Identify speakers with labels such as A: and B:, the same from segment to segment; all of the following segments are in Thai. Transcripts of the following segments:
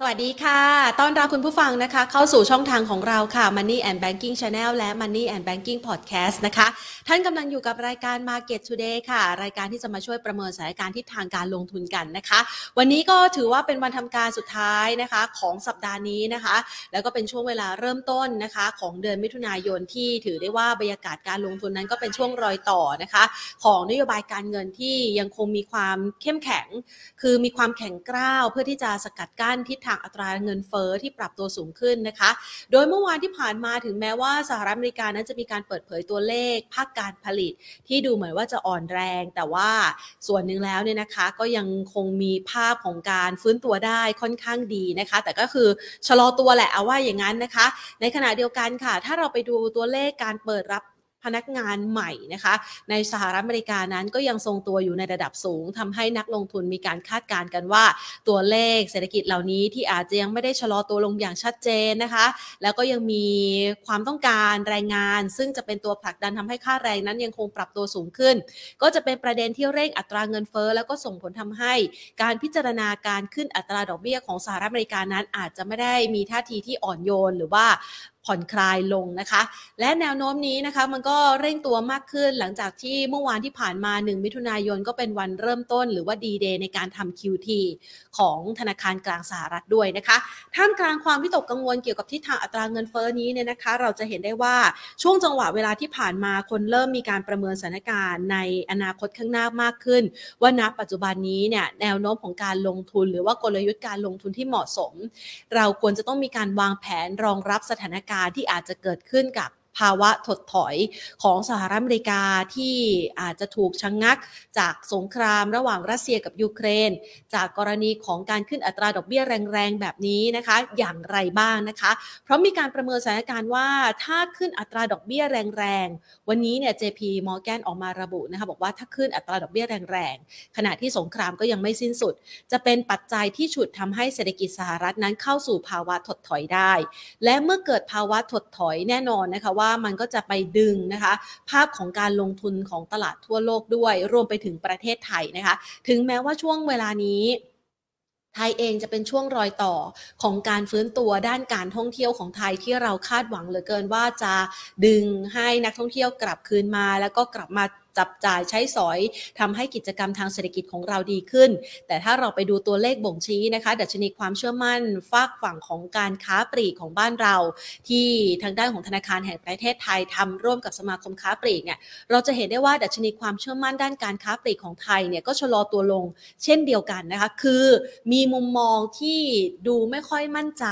A: สวัสดีค่ะ ต้อนรับคุณผู้ฟังนะคะ เข้าสู่ช่องทางของเราค่ะ Money and Banking Channel และ Money and Banking Podcast นะคะ ท่านกำลังอยู่กับรายการ Market Today ค่ะ รายการที่จะมาช่วยประเมินสถานการณ์ทิศทางการลงทุนกันนะคะ วันนี้ก็ถือว่าเป็นวันทำการสุดท้ายนะคะของสัปดาห์นี้นะคะ แล้วก็เป็นช่วงเวลาเริ่มต้นนะคะ ของเดือนมิถุนายนที่ถือได้ว่าบรรยากาศการลงทุนนั้นก็เป็นช่วงรอยต่อนะคะ ของนโยบายการเงินที่ยังคงมีความเข้มแข็ง คือมีความแข็งกร้าวเพื่อที่จะสกัดกั้นทิศทางอัตราเงินเฟ้อที่ปรับตัวสูงขึ้นนะคะ โดยเมื่อวานที่ผ่านมาถึงแม้ว่าสหรัฐอเมริกานั้นจะมีการเปิดเผยตัวเลข ภาคการผลิตที่ดูเหมือนว่าจะอ่อนแรง แต่ว่าส่วนหนึ่งแล้วเนี่ยนะคะ ก็ยังคงมีภาพของการฟื้นตัวได้ค่อนข้างดีนะคะ แต่ก็คือชะลอตัวแหละเอาว่าอย่างนั้นนะคะ ในขณะเดียวกันค่ะ ถ้าเราไปดูตัวเลขการเปิดรับ พนักงานใหม่นะคะ ในสหรัฐอเมริกานั้นก็ยังทรงตัวอยู่ในระดับสูงทำให้นักลงทุนมีการคาดการณ์กันว่า ตัวเลขเศรษฐกิจเหล่านี้ที่อาจจะยังไม่ได้ชะลอตัวลงอย่างชัดเจนนะคะ แล้วก็ยังมีความต้องการแรงงาน ซึ่งจะเป็นตัวผลักดันทำให้ค่าแรงนั้นยังคงปรับตัวสูงขึ้น ก็จะเป็นประเด็นที่เร่งอัตราเงินเฟ้อแล้วก็ส่งผลทำให้การพิจารณาการขึ้นอัตราดอกเบี้ยของสหรัฐอเมริกานั้นอาจจะไม่ได้มีท่าทีที่อ่อนโยนหรือว่า ผ่อนคลายลงนะคะ และแนวโน้มนี้นะคะมันก็เร่งตัวมากขึ้นหลังจากที่เมื่อวานที่ผ่านมา 1 มิถุนายนก็เป็นวันเริ่มต้นหรือว่าดีเดย์ในการทำ QT ของธนาคารกลางสหรัฐด้วยนะคะ ท่ามกลางความวิตกกังวลเกี่ยวกับทิศทางอัตราเงินเฟ้อนี้เนี่ยนะคะ เราจะเห็นได้ว่าช่วงจังหวะเวลาที่ผ่านมาคนเริ่มมีการประเมินสถานการณ์ในอนาคตข้างหน้ามากขึ้น ว่าณปัจจุบันนี้เนี่ยแนวโน้มของการลงทุน หรือว่ากลยุทธ์การลงทุนที่เหมาะสม เราควรจะต้องมีการวางแผนรองรับสถานการณ์ที่อาจจะเกิดขึ้นกับ ภาวะถดถอยของสหรัฐอเมริกาที่อาจจะถูกชะงงัก จากสงครามระหว่างรัสเซียกับยูเครน จากกรณีของการขึ้นอัตราดอกเบี้ยแรงๆ แบบนี้นะคะ อย่างไรบ้างนะคะ เพราะมีการประเมินสถานการณ์ว่าถ้าขึ้นอัตราดอกเบี้ยแรงๆ วันนี้เนี่ย JP Morgan ออกมาระบุนะคะบอกว่าถ้าขึ้นอัตราดอกเบี้ยแรงๆ ขณะที่สงครามก็ยังไม่สิ้นสุด จะเป็นปัจจัยที่ฉุดทำให้เศรษฐกิจสหรัฐนั้นเข้าสู่ภาวะถดถอยได้ และเมื่อเกิดภาวะถดถอยแน่นอนนะคะว่ามันก็จะไปดึงนะคะ ภาพของการลงทุนของตลาดทั่วโลกด้วย รวมไปถึงประเทศไทยนะคะ ถึงแม้ว่าช่วงเวลานี้ไทยเองจะเป็นช่วงรอยต่อของการฟื้นตัวด้านการท่องเที่ยวของไทยที่เราคาดหวังเหลือเกินว่าจะดึงให้นักท่องเที่ยวกลับคืนมา แล้วก็กลับมา จับจ่ายใช้สอยทำให้กิจกรรมทางเศรษฐกิจของเราดีขึ้น แต่ถ้าเราไปดูตัวเลขบ่งชี้นะคะ ดัชนีความเชื่อมั่นฝากฝั่งของการค้าปลีกของบ้านเรา ที่ทางด้านของธนาคารแห่งประเทศไทยทำร่วมกับสมาคมค้าปลีกเนี่ยเราจะเห็นได้ว่าดัชนีความเชื่อมั่นด้านการค้าปลีกของไทยเนี่ยก็ชะลอตัวลงเช่นเดียวกันนะคะ คือมีมุมมองที่ดูไม่ค่อยมั่นใจ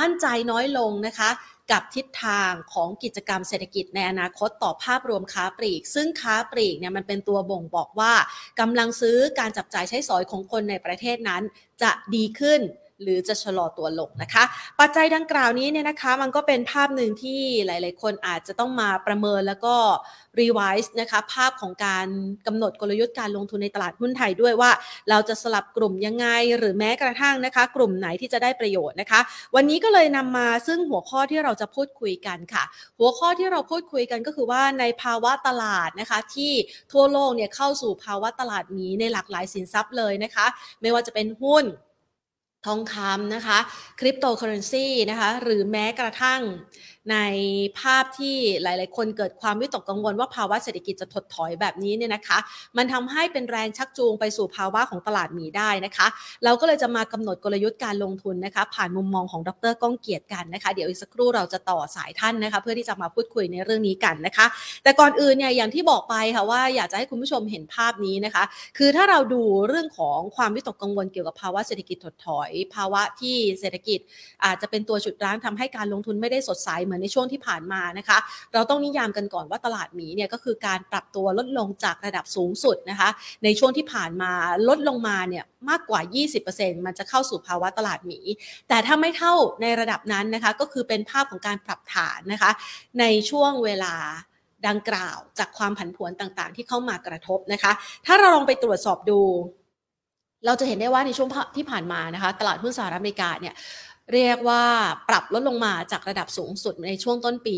A: มั่นใจน้อยลงนะคะ กับทิศทางของกิจกรรมเศรษฐกิจในอนาคตต่อภาพรวมค้าปลีก ซึ่งค้าปลีกเนี่ยมันเป็นตัวบ่งบอกว่ากำลังซื้อการจับจ่ายใช้สอยของคนในประเทศนั้น จะดีขึ้น หรือจะชะลอตัวลงนะคะ ปัจจัยดังกล่าวนี้เนี่ยนะคะมันก็เป็นภาพหนึ่งที่หลาย ๆ คนอาจจะต้องมาประเมินแล้วก็รีไวซ์นะคะภาพของการกำหนดกลยุทธ์การลงทุนในตลาดหุ้นไทยด้วยว่า เราจะสลับกลุ่มยังไง หรือแม้กระทั่งนะคะ กลุ่มไหนที่จะได้ประโยชน์นะคะ วันนี้ก็เลยนำมาซึ่งหัวข้อที่เราจะพูดคุยกันค่ะ หัวข้อที่เราพูดคุยกันก็คือว่าในภาวะตลาดนะคะ ที่ทั่วโลกเนี่ยเข้าสู่ภาวะตลาดมีในหลากหลายสินทรัพย์เลยนะคะ ไม่ว่าจะเป็นหุ้น ทองคำนะคะ คริปโตเคอเรนซีนะคะ หรือแม้กระทั่งในภาพที่หลาย ๆ คนเกิดความวิตกกังวลว่าภาวะเศรษฐกิจจะถดถอยแบบนี้เนี่ยนะคะ มันทำให้เป็นแรงชักจูงไปสู่ภาวะของตลาดหมีได้นะคะ เราก็เลยจะมากำหนดกลยุทธ์การลงทุนนะคะ ผ่านมุมมองของดรก้องเกียรติกันนะคะ เดี๋ยวอีกสักครู่เราจะต่อสายท่านนะคะ เพื่อที่จะมาพูดคุยในเรื่องนี้กันนะคะ แต่ก่อนอื่นเนี่ยอย่างที่บอกไปค่ะว่าอยากจะให้คุณผู้ชมเห็นภาพนี้นะคะ คือถ้าเราดูเรื่องของความวิตกกังวลเกี่ยวกับภาวะเศรษฐกิจถดถอย ภาวะที่เศรษฐกิจอาจจะเป็นตัวฉุดรั้งทำให้การลงทุนไม่ได้สดใสเหมือนในช่วงที่ผ่านมานะคะ เราต้องนิยามกันก่อนว่าตลาดหมีเนี่ยก็คือการปรับตัวลดลงจากระดับสูงสุดนะคะ ในช่วงที่ผ่านมาลดลงมาเนี่ยมากกว่า 20%มันจะเข้าสู่ภาวะตลาดหมี แต่ถ้าไม่เท่าในระดับนั้นนะคะ ก็คือเป็นภาพของการปรับฐานนะคะ ในช่วงเวลาดังกล่าวจากความผันผวนต่างๆ ที่เข้ามากระทบนะคะ ถ้าเราลองไปตรวจสอบดู เราจะเห็นได้ว่าในช่วงที่ผ่านมานะคะ ตลาดหุ้นสหรัฐอเมริกาเนี่ย เรียกว่าปรับลดลงมาจากระดับสูงสุดในช่วงต้นปี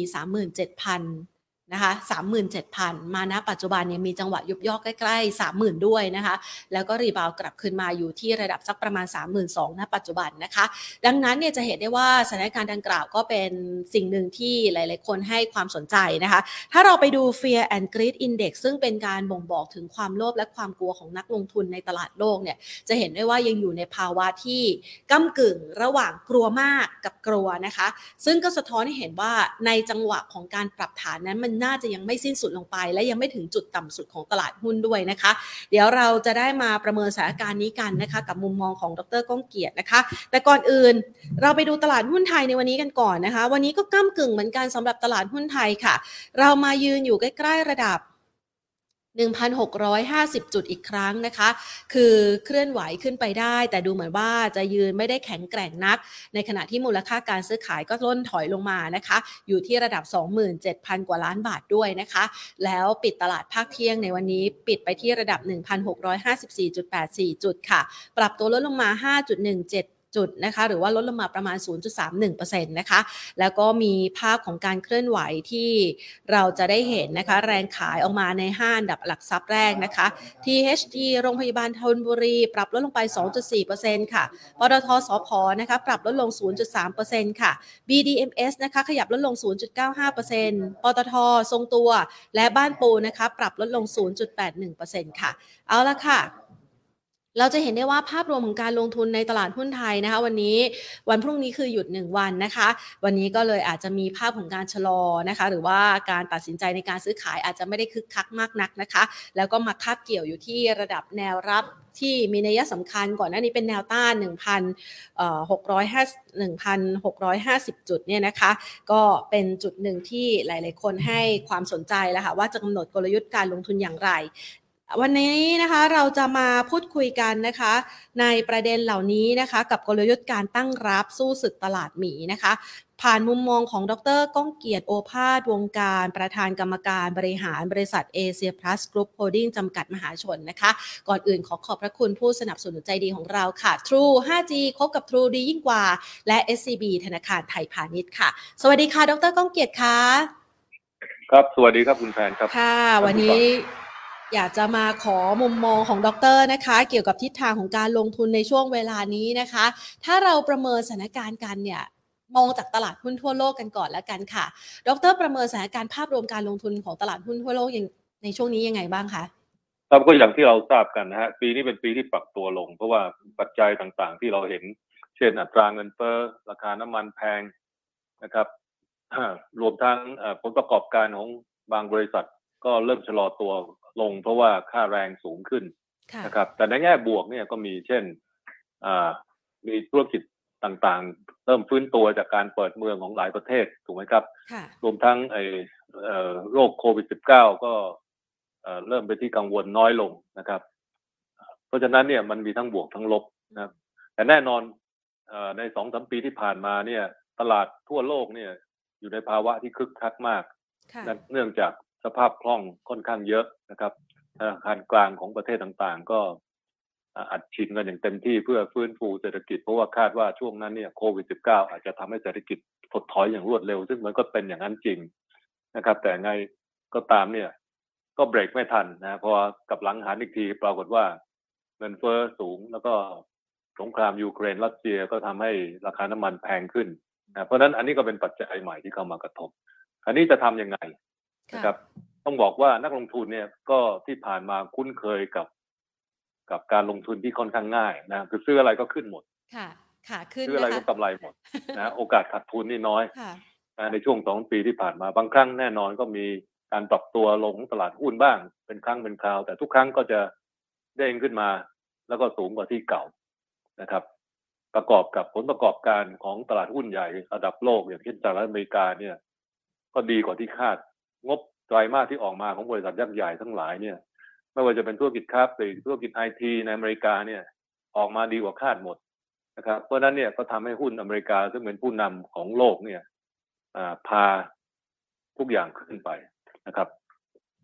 A: 37,000 นะคะ37,000 มาณปัจจุบันเนี่ยมีจังหวะยุบย่อใกล้ๆ 30,000 ด้วยนะคะ แล้วก็รีบาวกลับคืนมาอยู่ที่ระดับสักประมาณ 32,000ณปัจจุบันนะคะ ดังนั้นเนี่ยจะเห็นได้ว่าสถานการณ์ดังกล่าวก็เป็นสิ่งหนึ่งที่หลายๆ คนให้ความสนใจนะคะ ถ้าเราไปดู Fear and Greed Index ซึ่งเป็นการบ่งบอกถึงความโลภและความกลัวของนักลงทุนในตลาดโลกเนี่ยจะเห็นได้ว่ายังอยู่ในภาวะที่ก้ากึ่งระหว่างกลัวมากกับกลัวนะคะ ซึ่งก็สะท้อนให้เห็นว่าในจังหวะของการปรับฐานนั้นมันน่าจะยังไม่สิ้นสุดลงไป และยังไม่ถึงจุดต่ำสุดของตลาดหุ้นด้วยนะคะ เดี๋ยวเราจะได้มาประเมินสถานการณ์นี้กันนะคะ กับมุมมองของดรก้องเกียรตินะคะ แต่ก่อนอื่นเราไปดูตลาดหุ้นไทยในวันนี้กันก่อนนะคะ วันนี้ก็ก้ากึ่งเหมือนกันสำหรับตลาดหุ้นไทยค่ะ เรามายืนอยู่ใกล้ๆระดับ 1,650 จุดอีกครั้งนะคะ คือเคลื่อนไหวขึ้นไปได้ แต่ดูเหมือนว่าจะยืนไม่ได้แข็งแกร่งนัก ในขณะที่มูลค่าการซื้อขายก็ล่นถอยลงมานะคะ อยู่ที่ระดับ 27,000 กว่าล้านบาทด้วยนะคะ แล้วปิดตลาดภาคเที่ยงในวันนี้ปิดไปที่ระดับ 1,654.84 จุดค่ะ ปรับตัวลดลงมา 5.17 จุดนะคะหรือว่าลดลงมาประมาณ 0.31%นะคะแล้วก็มีภาพของการเคลื่อนไหวที่เราจะได้เห็นนะคะแรงขายออกมาในห้าอันดับหลักทรัพย์แรกนะคะ THD โรงพยาบาลธนบุรี ปรับลดลงไป 2.4%ค่ะปตทสพนะคะปรับลดลง 0.3%ค่ะ BDMs นะคะขยับลดลง 0.95%ปตททรงตัวและบ้านปูนะคะ ปรับลดลง 0.81%ค่ะ เอาละค่ะ เราจะเห็นได้ว่าภาพรวมของการลงทุนในตลาดหุ้นไทยนะคะ วันนี้วันพรุ่งนี้คือหยุด 1 วันนะคะ วันนี้ก็เลยอาจจะมีภาพของการชะลอนะคะ หรือว่าการตัดสินใจในการซื้อขายอาจจะไม่ได้คึกคักมากนักนะคะ แล้วก็มาคาบเกี่ยวอยู่ที่ระดับแนวรับที่มีนัยสำคัญก่อนหน้านี้เป็นแนวต้าน 1,650จุดเนี่ยนะคะ ก็เป็นจุดหนึ่งที่หลาย ๆ คนให้ความสนใจแล้วค่ะว่าจะกำหนดกลยุทธ์การลงทุนอย่างไร วันนี้นะคะเราจะมาพูดคุยกันนะคะ ในประเด็นเหล่านี้นะคะ กับกลยุทธ์การตั้งรับสู้ศึกตลาดหมีนะคะ ผ่านมุมมองของดรก้องเกียรติโอภาสวงการประธานกรรมการบริหารบริษัทเอเชียพลัสกรุ๊ปโฮลดิ้งจำกัดมหาชนนะคะ ก่อนอื่นขอขอบพระคุณผู้สนับสนุนใจดีของเราค่ะ True 5G คบกับ True ดียิ่งกว่า และ SCB ธนาคารไทยพาณิชย์ค่ะ สวัสดีค่ะ ดรก้องเกียรติค่ะ
B: ครับ สวัสดีครับคุณแฟนครับ
A: ค่ะ วันนี้ อยากจะมาขอมุมมองของดรนะคะ เกี่ยวกับทิศทางของการลงทุนในช่วงเวลานี้นะคะ ถ้าเราประเมินสถานการณ์กันเนี่ยมองจากตลาดหุ้นทั่วโลกกันก่อนแล้วกันค่ะ ดร ประเมินสถานการณ์ภาพรวมการลงทุนของตลาดหุ้นทั่วโลกยังในช่วงนี้ยังไงบ้างคะ
B: ครับก็อย่างที่เราทราบกันนะฮะปีนี้เป็นปีที่ปรับตัวลง เพราะว่าปัจจัยต่างๆ ที่เราเห็น เช่นอัตราเงินเฟ้อราคาน้ำมันแพงนะครับ รวมทั้งผลประกอบการของบางบริษัท ก็เริ่มชะลอตัว ลงเพราะว่าค่าแรงสูงขึ้นนะครับ แต่ในแง่บวกเนี่ยก็มีเช่นมีธุรกิจต่างๆ เริ่มฟื้นตัวจากการเปิดเมืองของหลายประเทศถูกไหมครับรวมทั้งไอโรคโควิด -19 ก็เริ่มเป็นที่กังวลน้อยลงนะครับ เพราะฉะนั้นเนี่ยมันมีทั้งบวกทั้งลบนะแต่แน่นอนในสองสามปีที่ผ่านมาเนี่ย ตลาดทั่วโลกเนี่ยอยู่ในภาวะที่คึกคักมาก เนื่องจาก สภาพคล่องค่อนข้างเยอะนะครับธนาคารกลางของประเทศต่างๆ ก็อัดฉีดกันอย่างเต็มที่เพื่อฟื้นฟูเศรษฐกิจเพราะว่าคาดว่าช่วงนั้นเนี่ยโควิด -19 อาจจะทำให้เศรษฐกิจถดถอยอย่างรวดเร็ว ซึ่งมันก็เป็นอย่างนั้นจริงนะครับ แต่ไงก็ตามเนี่ย ก็เบรกไม่ทันนะพอกับหลังหันอีกทีปรากฏว่าเงินเฟ้อสูงแล้วก็สงครามยูเครนรัสเซียก็ทำให้ราคาน้ำมันแพงขึ้นนะเพราะฉะนั้นอันนี้ก็เป็นปัจจัยใหม่ที่เข้ามากระทบ อันนี้จะทํำยังไง นะครับ ต้องบอกว่านักลงทุนเนี่ยก็ที่ผ่านมาคุ้นเคยกับ กับการลงทุนที่ค่อนข้างง่ายนะคือซื้ออะไรก็ขึ้นหมด
A: ค่ะ ค่ะขึ้น
B: ซื้ออะไรก็กำไรหมดนะโอกาสขาดทุนนี่น้อยนะในช่วงสองปีที่ผ่านมาบางครั้งแน่นอนก็มีการปรับตัวลงตลาดหุ้นบ้าง เป็นครั้งเป็นคราว แต่ทุกครั้งก็จะเด้งขึ้นมา แล้วก็สูงกว่าที่เก่านะครับ ประกอบกับผลประกอบการของตลาดหุ้นใหญ่ระดับโลกอย่างเช่นสหรัฐอเมริกาเนี่ย ก็ดีกว่าที่คาด งบไตรมาสที่ออกมาของบริษัทยักษ์ใหญ่ทั้งหลายเนี่ย ไม่ว่าจะเป็นธุรกิจค้าปลีกธุรกิจไอทีในอเมริกาเนี่ยออกมาดีกว่าคาดหมดนะครับ เพราะนั้นเนี่ยก็ทำให้หุ้นอเมริกาซึ่งเป็นผู้นำของโลกเนี่ยพาทุกอย่างขึ้นไปนะครับ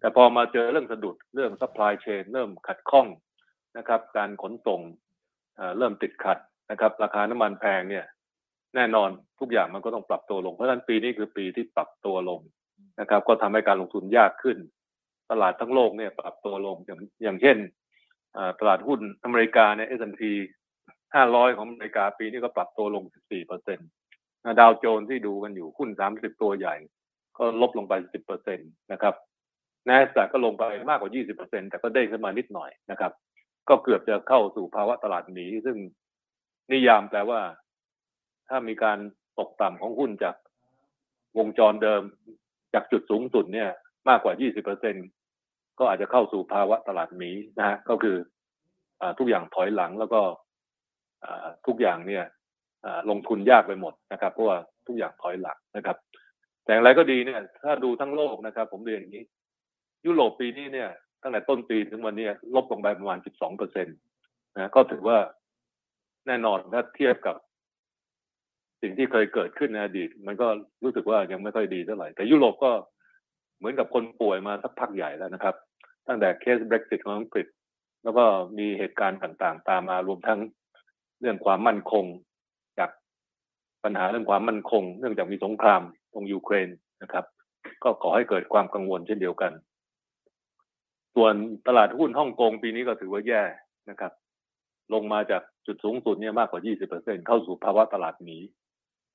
B: แต่พอมาเจอเรื่องสะดุดเรื่อง supply chain เริ่มขัดข้องนะครับ การขนส่งเริ่มติดขัดนะครับ ราคาน้ำมันแพงเนี่ย แน่นอนทุกอย่างมันก็ต้องปรับตัวลง เพราะฉะนั้นปีนี้คือปีที่ปรับตัวลง นะครับ ก็ทำให้การลงทุนยากขึ้น ตลาดทั้งโลกเนี่ยปรับตัวลงอย่างอย่างเช่นตลาดหุ้นอเมริกาเนี่ย S&P 500 ของอเมริกาปีนี้ก็ปรับตัวลง 14เปอร์เซ็นต์ดาวโจนส์ที่ดูกันอยู่หุ้น 30 ตัวใหญ่ ก็ลบลงไป 10เปอร์เซ็นต์นะครับ n a s d a q ก็ลงไปมากกว่า 20เปอร์เซ็นต์แต่ก็เด้งขึ้นมานิดหน่อยนะครับ ก็เกือบจะเข้าสู่ภาวะตลาดหนี ซึ่งนิยามแปลว่า ถ้ามีการตกต่ำของหุ้นจากวงจรเดิม จากจุดสูงสุดเนี่ยมากกว่า 20เปอร์เซ็นก็อาจจะเข้าสู่ภาวะตลาดหมีนะฮะก็คืออทุกอย่างถอยหลังแล้วก็ทุกอย่างเนี่ยลงทุนยากไปหมดนะครับ เพราะว่าทุกอย่างถอยหลังนะครับ แต่อย่างไรก็ดีเนี่ย ถ้าดูทั้งโลกนะครับ ผมเรียนอย่างนี้ ยุโรปปีนี้เนี่ยตั้งแต่ต้นปีถึงวันนี้ลบลงไปประมาณ 12เปอร์เซ็นตนะก็ถือว่าแน่นอนถ้าเทียบกับ สิ่งที่เคยเกิดขึ้นในอดีต มันก็รู้สึกว่ายังไม่ค่อยดีเท่าไหร่ แต่ยุโรปก็เหมือนกับคนป่วยมาสักพักใหญ่แล้วนะครับ ตั้งแต่เคส Brexit ของอังกฤษ แล้วก็มีเหตุการณ์ต่างๆ ตามมารวมทั้งเรื่องความมั่นคง จากปัญหาเรื่องความมั่นคง เนื่องจากมีสงครามตรงยูเครนนะครับ ก็ก่อให้เกิดความกังวลเช่นเดียวกัน ส่วนตลาดหุ้นฮ่องกงปีนี้ก็ถือว่าแย่นะครับ ลงมาจากจุดสูงสุดเนี่ยมากกว่า 20%เข้าสู่ภาวะตลาดหนี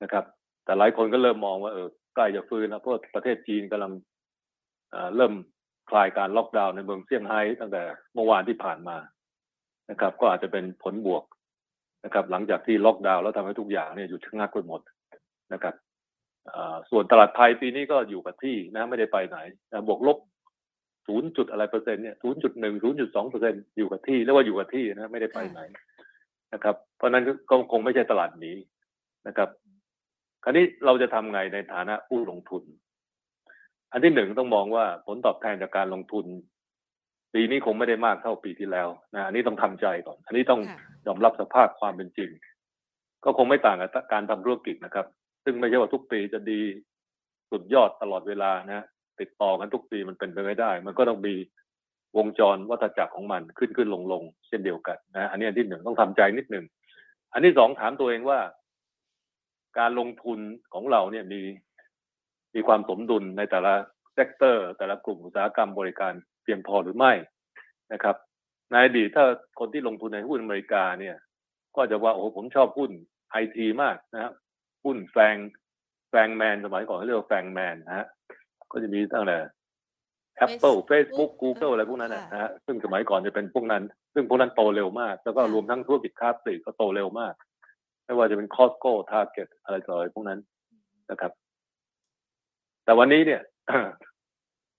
B: นะครับ แต่หลายคนก็เริ่มมองว่าเออใกล้จะฟื้นแล้วเพราะประเทศจีนกำลังเริ่มคลายการล็อกดาวน์ในเมืองเซี่ยงไฮ้ตั้งแต่เมื่อวานที่ผ่านมานะครับ ก็อาจจะเป็นผลบวกนะครับ หลังจากที่ล็อกดาวน์แล้วทำให้ทุกอย่างเนี่ยหยุดชะงักไปหมดนะครับส่วนตลาดไทยปีนี้ก็อยู่กับที่นะไม่ได้ไปไหนบวกลบศูนย์จุดอะไรเปอร์เซ็นต์เนี่ยศูนย์จุดหนึ่งศูนย์จุดสองเปอร์เซ็นอยู่กับที่เรียกว่าอยู่กับที่นะไม่ได้ไปไหนนะครับ เพราะนั้นก็คงไม่ใช่ตลาดหนีนะครับ คราวนี้เราจะทำไงในฐานะผู้ลงทุน อันที่หนึ่งต้องมองว่าผลตอบแทนจากการลงทุน ปีนี้คงไม่ได้มากเท่าปีที่แล้วนะอันนี้ต้องทำใจก่อน อันนี้ต้องยอมรับสภาพความเป็นจริง ก็คงไม่ต่างกับการทำธุรกิจนะครับ ซึ่งไม่ใช่ว่าทุกปีจะดีสุดยอดตลอดเวลานะติดต่อกันทุกปีมันเป็นไปไม่ได้ มันก็ต้องมีวงจรวัฏจักรของมันขึ้นขึ้นลงลงเช่นเดียวกันนะอันนี้อันที่หนึ่งต้องทำใจนิดหนึ่งอันที่สองถามตัวเองว่า การลงทุนของเราเนี่ยมีมีความสมดุลในแต่ละ sector แต่ละกลุ่มอุตสาหกรรมบริการเพียงพอหรือไม่นะครับในอดีตถ้าคนที่ลงทุนในหุ้นอเมริกาเนี่ย ก็จะว่าโอ้ผมชอบหุ้นไอทีมากนะครับหุ้น FANG FANGMAN สมัยก่อนเขาเรียกว่า FANGMAN นะฮะก็จะมีตั้งแต่ Apple Facebook Google อะไรพวกนั้นนะฮะซึ่งสมัยก่อนจะเป็นพวกนั้น ซึ่งพวกนั้นโตเร็วมาก แล้วก็รวมทั้งธุรกิจค้าปลีกก็โตเร็วมาก ไม่ว่าจะเป็น Costco Target อะไรต่ออะไรพวกนั้นนะครับ แต่วันนี้เนี่ย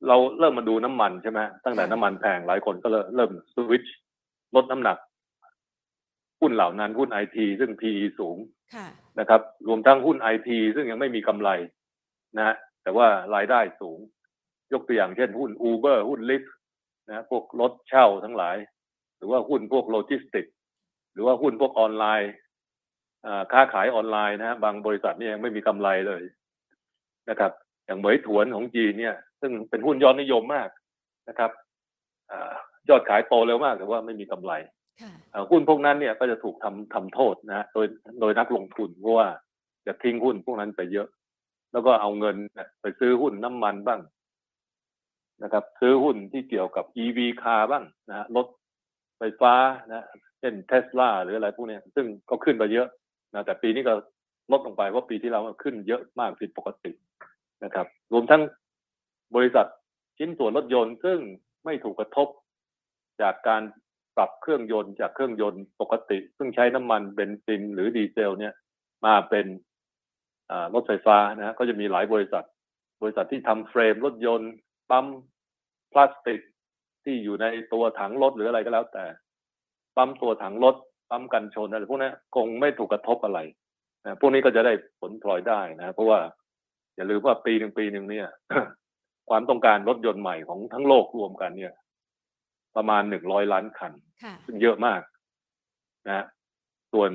B: เราเริ่มมาดูน้ำมันใช่ไหมตั้งแต่น้ำมันแพงหลายคนก็เริ่มสวิตช์ลดน้ำหนักหุ้นเหล่านั้นหุ้นไอทีซึ่ง PE สูงนะครับ รวมทั้งหุ้นไอทีซึ่งยังไม่มีกำไรนะแต่ว่ารายได้สูง ยกตัวอย่างเช่น หุ้น Uber หุ้น Lyft นะพวกรถเช่าทั้งหลาย หรือว่าหุ้นพวกโลจิสติก หรือว่าหุ้นพวกออนไลน์ ค้าขายออนไลน์นะบางบริษัทนี่ยังไม่มีกำไรเลยนะครับ อย่างเหมยถวนของจีนเนี่ย ซึ่งเป็นหุ้นยอดนิยมมากนะครับยอดขายโตเร็วมากแต่ว่าไม่มีกำไรหุ้นพวกนั้นเนี่ยก็จะถูกทำทำโทษนะโดยโดยนักลงทุนเพราะว่าจะทิ้งหุ้นพวกนั้นไปเยอะ แล้วก็เอาเงินไปซื้อหุ้นน้ำมันบ้างนะครับ ซื้อหุ้นที่เกี่ยวกับ EV คาร์บ้างนะรถไฟฟ้านะเช่นเทสลาหรืออะไรพวกนี้ซึ่งก็ขึ้นไปเยอะ นะแต่ปีนี้ก็ลดลงไปเพราะปีที่แล้วขึ้นเยอะมากผิดปกตินะครับ รวมทั้งบริษัทชิ้นส่วนรถยนต์ซึ่งไม่ถูกกระทบ จากการปรับเครื่องยนต์จากเครื่องยนต์ปกติ ซึ่งใช้น้ำมันเบนซินหรือดีเซล เนี่ย มาเป็นรถไฟฟ้านะก็จะมีหลายบริษัท บริษัทที่ทำเฟรมรถยนต์ปั๊มพลาสติกที่อยู่ในตัวถังรถหรืออะไรก็แล้วแต่ปั๊มตัวถังรถ ปั๊มกันชนอะไรพวกนี้คงไม่ถูกกระทบอะไรนะพวกนี้ก็จะได้ผลพลอยได้นะเพราะว่า อย่าลืมว่าปีหนึ่งปีหนึ่งเนี่ย ความต้องการรถยนต์ใหม่ของทั้งโลกรวมกันเนี่ย ประมาณหนึ่งร้อยล้านคัน ซึ่งเยอะมาก นะส่วน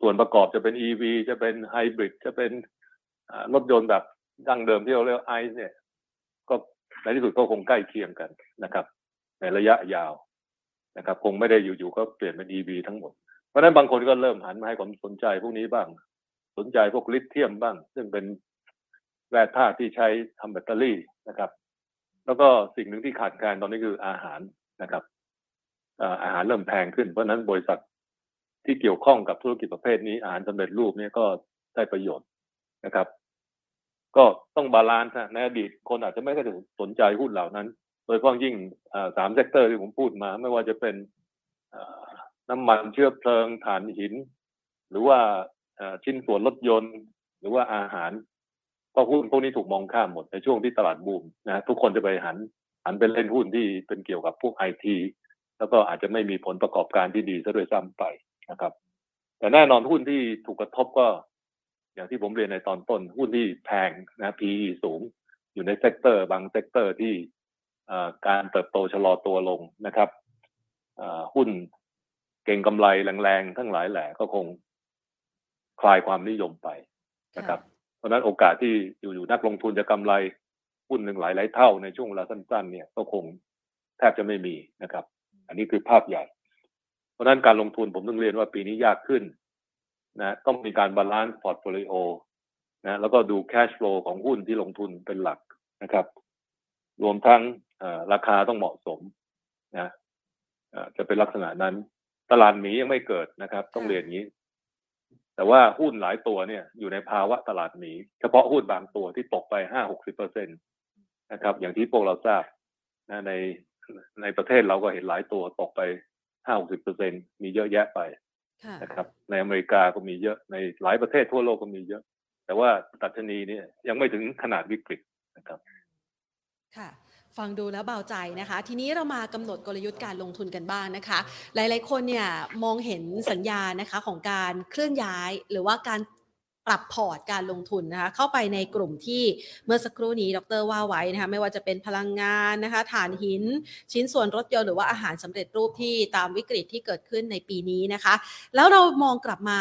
B: ส่วนประกอบจะเป็น EV จะเป็นไฮบริดจะเป็นรถยนต์แบบดั้งเดิมที่เราเรียกไอซ์เนี่ย ก็ในที่สุดก็คงใกล้เคียงกันนะครับ ในระยะยาว นะครับ คงไม่ได้อยู่ๆก็เปลี่ยนเป็น EV ทั้งหมด เพราะนั้นบางคนก็เริ่มหันมาให้ความสนใจพวกนี้บ้าง สนใจพวกลิเธียมบ้าง ซึ่งเป็นแร่ธาตุที่ใช้ทำแบตเตอรี่นะครับ แล้วก็สิ่งหนึ่งที่ขาดแคลนตอนนี้คืออาหารนะครับอาหารเริ่มแพงขึ้น เพราะนั้นบริษัทที่เกี่ยวข้องกับธุรกิจประเภทนี้อาหารสำเร็จรูปนี้ก็ได้ประโยชน์นะครับ ก็ต้อง balance ในอดีตคนอาจจะไม่ค่อยสนใจหุ้นเหล่านั้น โดยเฉพาะยิ่งสาม sector ที่ผมพูดมา ไม่ว่าจะเป็นน้ำมันเชื้อเพลิงถ่านหิน หรือว่าชิ้นส่วนรถยนต์ หรือว่าอาหารเพราะหุ้นพวกนี้ถูกมองข้ามหมดในช่วงที่ตลาดบูมนะทุกคนจะไปหันหันเป็นเล่นหุ้นที่เป็นเกี่ยวกับพวกไอทีแล้วก็อาจจะไม่มีผลประกอบการที่ดีซะด้วยซ้ำไปนะครับ แต่แน่นอนหุ้นที่ถูกกระทบก็ อย่างที่ผมเรียนในตอนต้น หุ้นที่แพงนะ PE สูง อยู่ใน sector บาง sector ที่ การเติบโตชะลอตัวลงนะครับหุ้นเก็งกำไรแรงๆ ทั้งหลายแหล่ก็คงคลายความนิยมไปนะครับ เพราะนั้นโอกาสที่อยู่ๆนักลงทุนจะกำไรหุ้นหนึ่งหลายๆเท่าในช่วงเวลาสั้นๆ เนี่ยก็คงแทบจะไม่มีนะครับ อันนี้คือภาพใหญ่ เพราะนั้นการลงทุนผมต้องเรียนว่าปีนี้ยากขึ้นนะต้องมีการ balance portfolio นะแล้วก็ดู cash flow ของหุ้นที่ลงทุนเป็นหลักนะครับ รวมทั้งราคาต้องเหมาะสมนะจะเป็นลักษณะนั้น ตลาดหมียังไม่เกิดนะครับ ต้องเรียนอย่างนี้ แต่ว่าหุ้นหลายตัวเนี่ย อยู่ในภาวะตลาดหมี เฉพาะหุ้นบางตัวที่ตกไปห้าหกสิบเปอร์เซ็นตนะครับ อย่างที่พวกเราทราบนะในในประเทศเราก็เห็นหลายตัวตกไปห้าหกสิบเปอร์เซ็นมีเยอะแยะไปนะครับ ในอเมริกาก็มีเยอะในหลายประเทศทั่วโลกก็มีเยอะ แต่ว่าตัชนีเนี่ยยังไม่ถึงขนาดวิกฤตนะครับ
A: ค่ะฟังดูแล้วเบาใจนะคะ ทีนี้เรามากำหนดกลยุทธ์การลงทุนกันบ้างนะคะ หลายๆคนเนี่ยมองเห็นสัญญาณนะคะของการเคลื่อนย้าย หรือว่าการ ปรับพอร์ตการลงทุนนะคะเข้าไปในกลุ่มที่เมื่อสักครู่นี้ดรว่าไว้นะคะไม่ว่าจะเป็นพลังงานนะคะฐานหิน ชิ้นส่วนรถยนต์หรือว่าอาหารสำเร็จรูปที่ตามวิกฤตที่เกิดขึ้นในปีนี้นะคะ แล้วเรามองกลับมา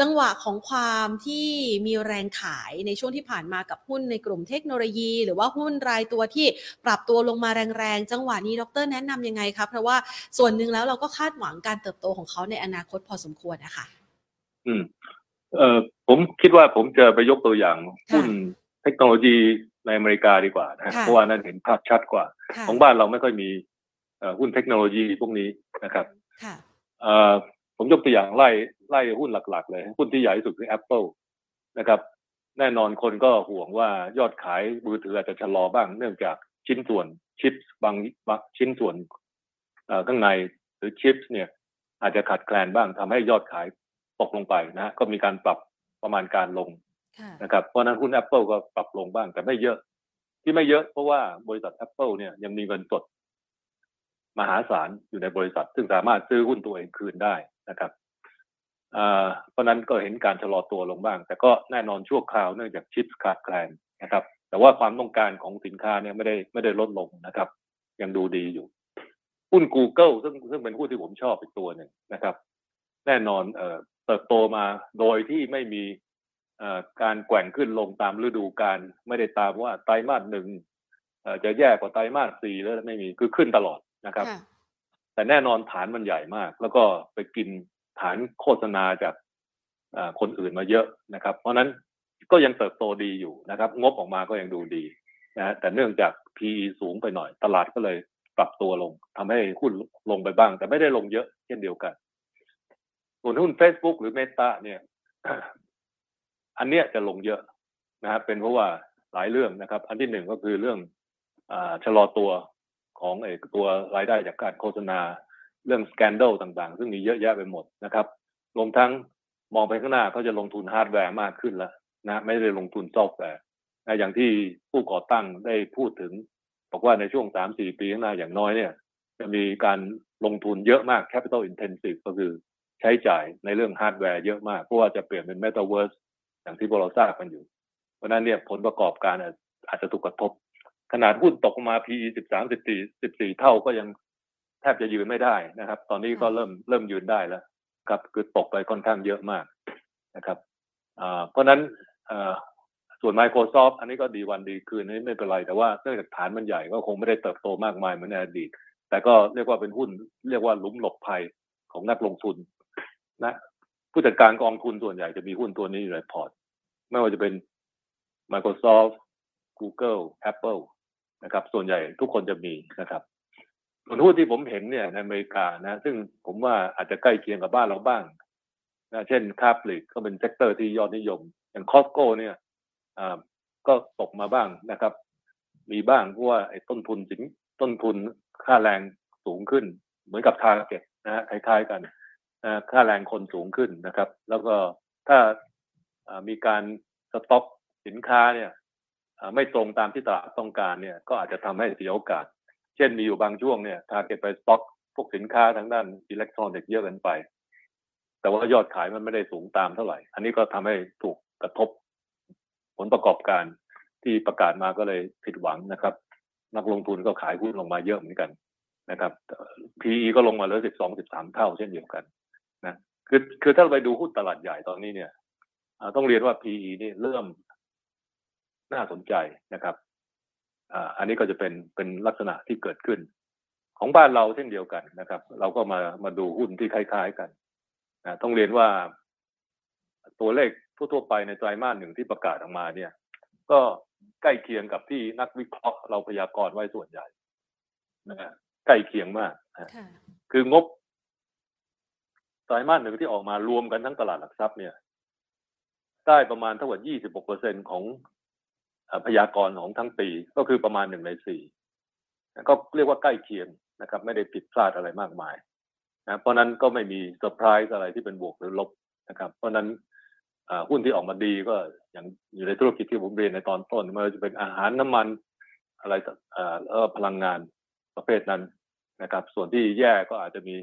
A: จังหวะของความที่มีแรงขายในช่วงที่ผ่านมากับหุ้นในกลุ่มเทคโนโลยี หรือว่าหุ้นรายตัวที่ปรับตัวลงมาแรงๆจังหวะนี้ดรแนะนํำยังไงคะเพราะว่าส่วนหนึ่งแล้วเราก็คาดหวังการเติบโตของเขาในอนาคตพอสมควรนะคะ
B: อืม เอ่อผมคิดว่าผมจะไปยกตัวอย่างหุ้นเทคโนโลยีในอเมริกาดีกว่านะเพราะว่านั้นเห็นภาพชัดกว่า ของบ้านเราไม่ค่อยมีหุ้นเทคโนโลยีพวกนี้นะครับผมยกตัวอย่างไล่ไล่หุ้นหลัก ๆ เลย หุ้นที่ใหญ่ที่สุดคือ Apple นะครับ แน่นอนคนก็ห่วงว่ายอดขายมือถืออาจจะชะลอบ้างเนื่องจากชิ้นส่วนชิปบางชิ้นส่วนข้างในหรือชิปเนี่ยอาจจะขาดแคลนบ้างทำให้ยอดขาย ตกลงไปนะก็มีการปรับประมาณการลงนะครับเพราะนั้นหุ้น Apple ก็ปรับลงบ้างแต่ไม่เยอะ ที่ไม่เยอะเพราะว่าบริษัท Apple เนี่ยยังมีเงินสดมหาศาลอยู่ในบริษัท ซึ่งสามารถซื้อหุ้นตัวเองคืนได้นะครับเพราะนั้นก็เห็นการชะลอตัวลงบ้าง แต่ก็แน่นอนชั่วคราวเนื่องจากชิปขาดแคลนนะครับ แต่ว่าความต้องการของสินค้าเนี่ยไม่ได้ไม่ได้ลดลงนะครับ ยังดูดีอยู่หุ้น Google ซึ่งซึ่งเป็นหุ้นที่ผมชอบเป็นตัวหนึ่งนะครับ แน่นอนเอ่อ เติบโตมาโดยที่ไม่มีการแกว่งขึ้นลงตามฤดูกาลไม่ได้ตามว่าไตรมาสหนึ่งจะแย่กว่าไตรมาสสี่แล้วไม่มีคือขึ้นตลอดนะครับ แต่แน่นอนฐานมันใหญ่มาก แล้วก็ไปกินฐานโฆษณาจากคนอื่นมาเยอะนะครับ เพราะนั้นก็ยังเติบโตดีอยู่นะครับ งบออกมาก็ยังดูดีนะแต่เนื่องจาก PE สูงไปหน่อยตลาดก็เลยปรับตัวลงทำให้หุ้นลงไปบ้าง แต่ไม่ได้ลงเยอะเช่นเดียวกัน ส่วนหุ้น Facebook หรือ Meta เนี่ยอันเนี้ยจะลงเยอะนะครับเป็นเพราะว่าหลายเรื่องนะครับ อันที่หนึ่งก็คือเรื่องเอ่อชะลอตัวของไอ้ตัวรายได้จากการโฆษณา เรื่อง scandal ต่างๆ ซึ่งมีเยอะแยะไปหมดนะครับรวมทั้งมองไปข้างหน้าเขาจะลงทุนฮาร์ดแวร์มากขึ้นแล้วนะไม่ได้ลงทุนซอฟต์แวร์นะอย่างที่ผู้ก่อตั้งได้พูดถึง บอกว่าในช่วงสามสี่ปีข้างหน้าอย่างน้อยเนี่ย จะมีการลงทุนเยอะมาก capital intensive ก็คือ ใช้จ่ายในเรื่องฮาร์ดแวร์เยอะมาก เพราะว่าจะเปลี่ยนเป็นเมตาเวิร์สอย่างที่พวกเราทราบกันอยู่ เพราะนั้นเนี่ยผลประกอบการอาจจะถูกกระทบ ขนาดหุ้นตกมา PE สิบสามสิบสี่สิบสี่เท่าก็ยังแทบจะยืนไม่ได้นะครับ ตอนนี้ก็เริ่มเริ่มยืนได้แล้วครับ คือตกไปค่อนข้างเยอะมากนะครับเพราะนั้นส่วน Microsoft อันนี้ก็ดีวันดีคืนนี้ไม่เป็นไรแต่ว่าเนื่องจากฐานมันใหญ่ก็คงไม่ได้เติบโตมากมายเหมือนในอดีตแต่ก็เรียกว่าเป็นหุ้น เรียกว่าหลุมหลบภัยของนักลงทุน นะผู้จัดการกองทุนส่วนใหญ่จะมีหุ้นตัวนี้อยู่ในพอร์ต ไม่ว่าจะเป็น Microsoft Google Apple นะครับ ส่วนใหญ่ทุกคนจะมีนะครับส่วนหุ้นที่ผมเห็นเนี่ยในอเมริกานะ ซึ่งผมว่าอาจจะใกล้เคียงกับบ้านเราบ้างนะเช่นค้าปลีกก็เป็น sector ที่ยอดนิยม อย่าง Costco เนี่ยอ่าก็ตกมาบ้างนะครับ มีบ้างเพราะว่าไอ้ต้นทุนสินต้นทุนค่าแรงสูงขึ้น เหมือนกับ Target นะฮะคล้ายๆกัน ค่าแรงคนสูงขึ้นนะครับ แล้วก็ถ้ามีการสต็อกสินค้าเนี่ยไม่ตรงตามที่ตลาดต้องการเนี่ยก็อาจจะทำให้เสียโอกาส เช่นมีอยู่บางช่วงเนี่ย Target ไปสต็อกพวกสินค้าทางด้านอิเล็กทรอนิกส์เยอะเกินไป แต่ว่ายอดขายมันไม่ได้สูงตามเท่าไหร่ อันนี้ก็ทำให้ถูกกระทบ ผลประกอบการที่ประกาศมาก็เลยผิดหวังนะครับ นักลงทุนก็ขายหุ้นลงมาเยอะเหมือนกันนะครับ PE ก็ลงมาเหลือสิบสองสิบสามเท่าเช่นเดียวกัน คือคือถ้าเราไปดูหุ้นตลาดใหญ่ตอนนี้เนี่ยต้องเรียนว่า PE นี่เริ่มน่าสนใจนะครับอันนี้ก็จะเป็นเป็นลักษณะที่เกิดขึ้น ของบ้านเราเช่นเดียวกันนะครับ เราก็มามาดูหุ้นที่คล้าย ๆกันนะต้องเรียนว่าตัวเลขทั่วๆไปในไตรมาสหนึ่งที่ประกาศออกมาเนี่ย ก็ใกล้เคียงกับที่นักวิเคราะห์เราพยากรณ์ไว้ส่วนใหญ่นะใกล้เคียงมากนะคืองบ ไตรมาสหนึ่งที่ออกมารวมกันทั้งตลาดหลักทรัพย์เนี่ย ได้ประมาณเท่ากับ26เปอร์เซ็นของพยากรณ์ของทั้งปีก็คือประมาณหนึ่งในสี่ก็เรียกว่าใกล้เคียงนะครับ ไม่ได้ผิดพลาดอะไรมากมายนะเพราะนั้นก็ไม่มีเซอร์ไพรส์อะไรที่เป็นบวกหรือลบนะครับ เพราะนั้นหุ้นที่ออกมาดีก็อย่างอยู่ในธุรกิจที่ผมเรียนในตอนต้นมันจะเป็นอาหารน้ำมันอะไรเอ่อพลังงานประเภทนั้นนะครับ ส่วนที่แย่ก็อาจจะมี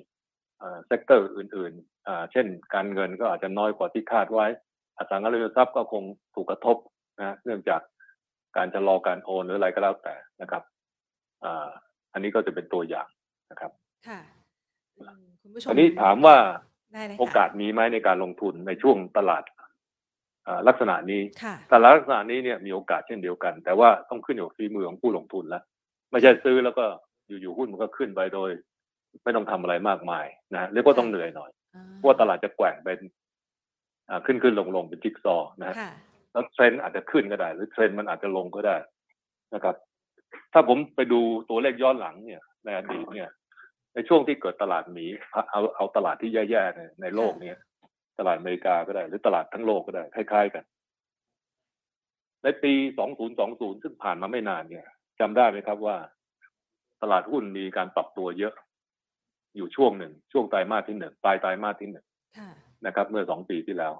B: sector อื่นๆ เช่น การเงินก็อาจจะน้อยกว่าที่คาดไว้ อสังหาริมทรัพย์ก็คงถูกกระทบนะเนื่องจากการจะรอการโอนหรืออะไรก็แล้วแต่นะครับอันนี้ก็จะเป็นตัวอย่างนะครับ
A: ค่ะ
B: คุณผู้ชมอันนี้ถามว่าโอกาสมีไหมในการลงทุนในช่วงตลาดลักษณะนี้ตลาดลักษณะนี้เนี่ยมีโอกาสเช่นเดียวกัน แต่ว่าต้องขึ้นอยู่กับฝีมือของผู้ลงทุนแล้วไม่ใช่ซื้อแล้วก็อยู่ๆหุ้นมันก็ขึ้นไปโดย ไม่ต้องทำอะไรมากมายนะเรียกว่าต้องเหนื่อยหน่อยเพราะว่าตลาดจะแกว่งเป็นขึ้นขึ้นลงลงเป็นจิ๊กซอนะฮะแล้วเทรนด์อาจจะขึ้นก็ได้ หรือเทรนด์มันอาจจะลงก็ได้นะครับ ถ้าผมไปดูตัวเลขย้อนหลังเนี่ยในอดีตเนี่ย ในช่วงที่เกิดตลาดหมีเอาเอาตลาดที่แย่ๆในในโลกเนี้ยตลาดอเมริกาก็ได้ หรือตลาดทั้งโลกก็ได้คล้ายๆกันในปี 2020 ซึ่งผ่านมาไม่นานเนี่ยจำได้ไหมครับว่า ตลาดหุ้นมีการปรับตัวเยอะ อยู่ช่วงหนึ่งช่วงไตรมาสที่หนึ่งปลายไตรมาสที่หนึ่งนะครับ เมื่อสองปีที่แล้ว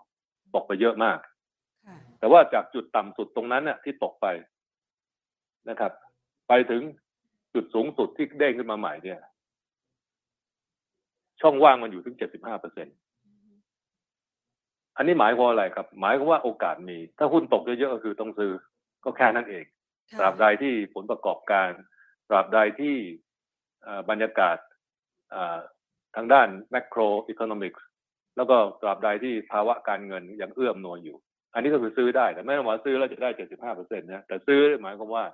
B: ตกไปเยอะมาก แต่ว่าจากจุดต่ำสุดตรงนั้นเนี่ยที่ตกไปนะครับ ไปถึงจุดสูงสุดที่เด้งขึ้นมาใหม่เนี่ย ช่องว่างมันอยู่ถึงเจ็ดสิบห้าเปอร์เซ็นอันนี้หมายความอะไรครับ หมายความว่าโอกาสมี ถ้าหุ้นตกเยอะๆก็คือต้องซื้อก็แค่นั้นเองตราบใดที่ผลประกอบการตราบใดที่บรรยากาศ ทางด้านแมกโรอิคโนมิกส์แล้วก็ตราบใดที่ภาวะการเงินยังเอื้อมหน่วยอยู่ อันนี้ก็คือซื้อได้แต่ไม่ต้องว่าซื้อแล้วจะได้เจ็ดสิบห้าเปอร์เซ็นต์นะแต่ซื้อหมายความว่า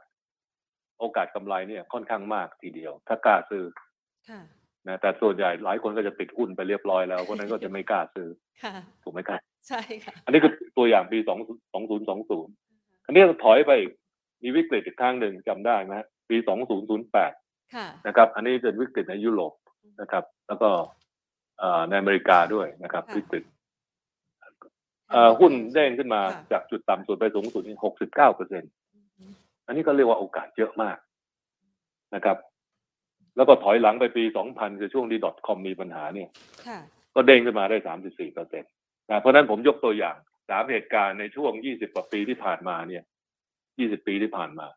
B: โอกาสกำไรเนี่ยค่อนข้างมากทีเดียว ถ้ากล้าซื้อนะแต่ส่วนใหญ่หลายคนก็จะติดหุ้นไปเรียบร้อยแล้วเพราะนั้นก็จะไม่กล้าซื้อถูกไหมครับ
A: ใช่ค่ะ
B: อันนี้คือตัวอย่างปีสองสองศูนย์สองศูนย์อันนี้ถอยไปมีวิกฤตอีกครั้งหนึ่งจำได้ไหมปีสองศูนย์ศูนย์แปดนะครับ อันนี้เป็นวิกฤตในยุโรป นะครับ แล้วก็ในอเมริกาด้วยนะครับวิกฤตหุ้นเด้งขึ้นมาจากจุดต่ำสุดไปสูงสุดนี่หกสิบเก้าเปอร์เซ็นอันนี้ก็เรียกว่าโอกาสเยอะมากนะครับ แล้วก็ถอยหลังไปปีสองพันคือช่วงที่ .com มีปัญหาเนี่ยก็เด้งขึ้นมาได้สามสิบสี่เปอร์เซ็นต์นะเพราะนั้นผมยกตัวอย่างสามเหตุการณ์ในช่วงยี่สิบกว่าปีที่ผ่านมาเนี่ยยี่สิบปีที่ผ่านมา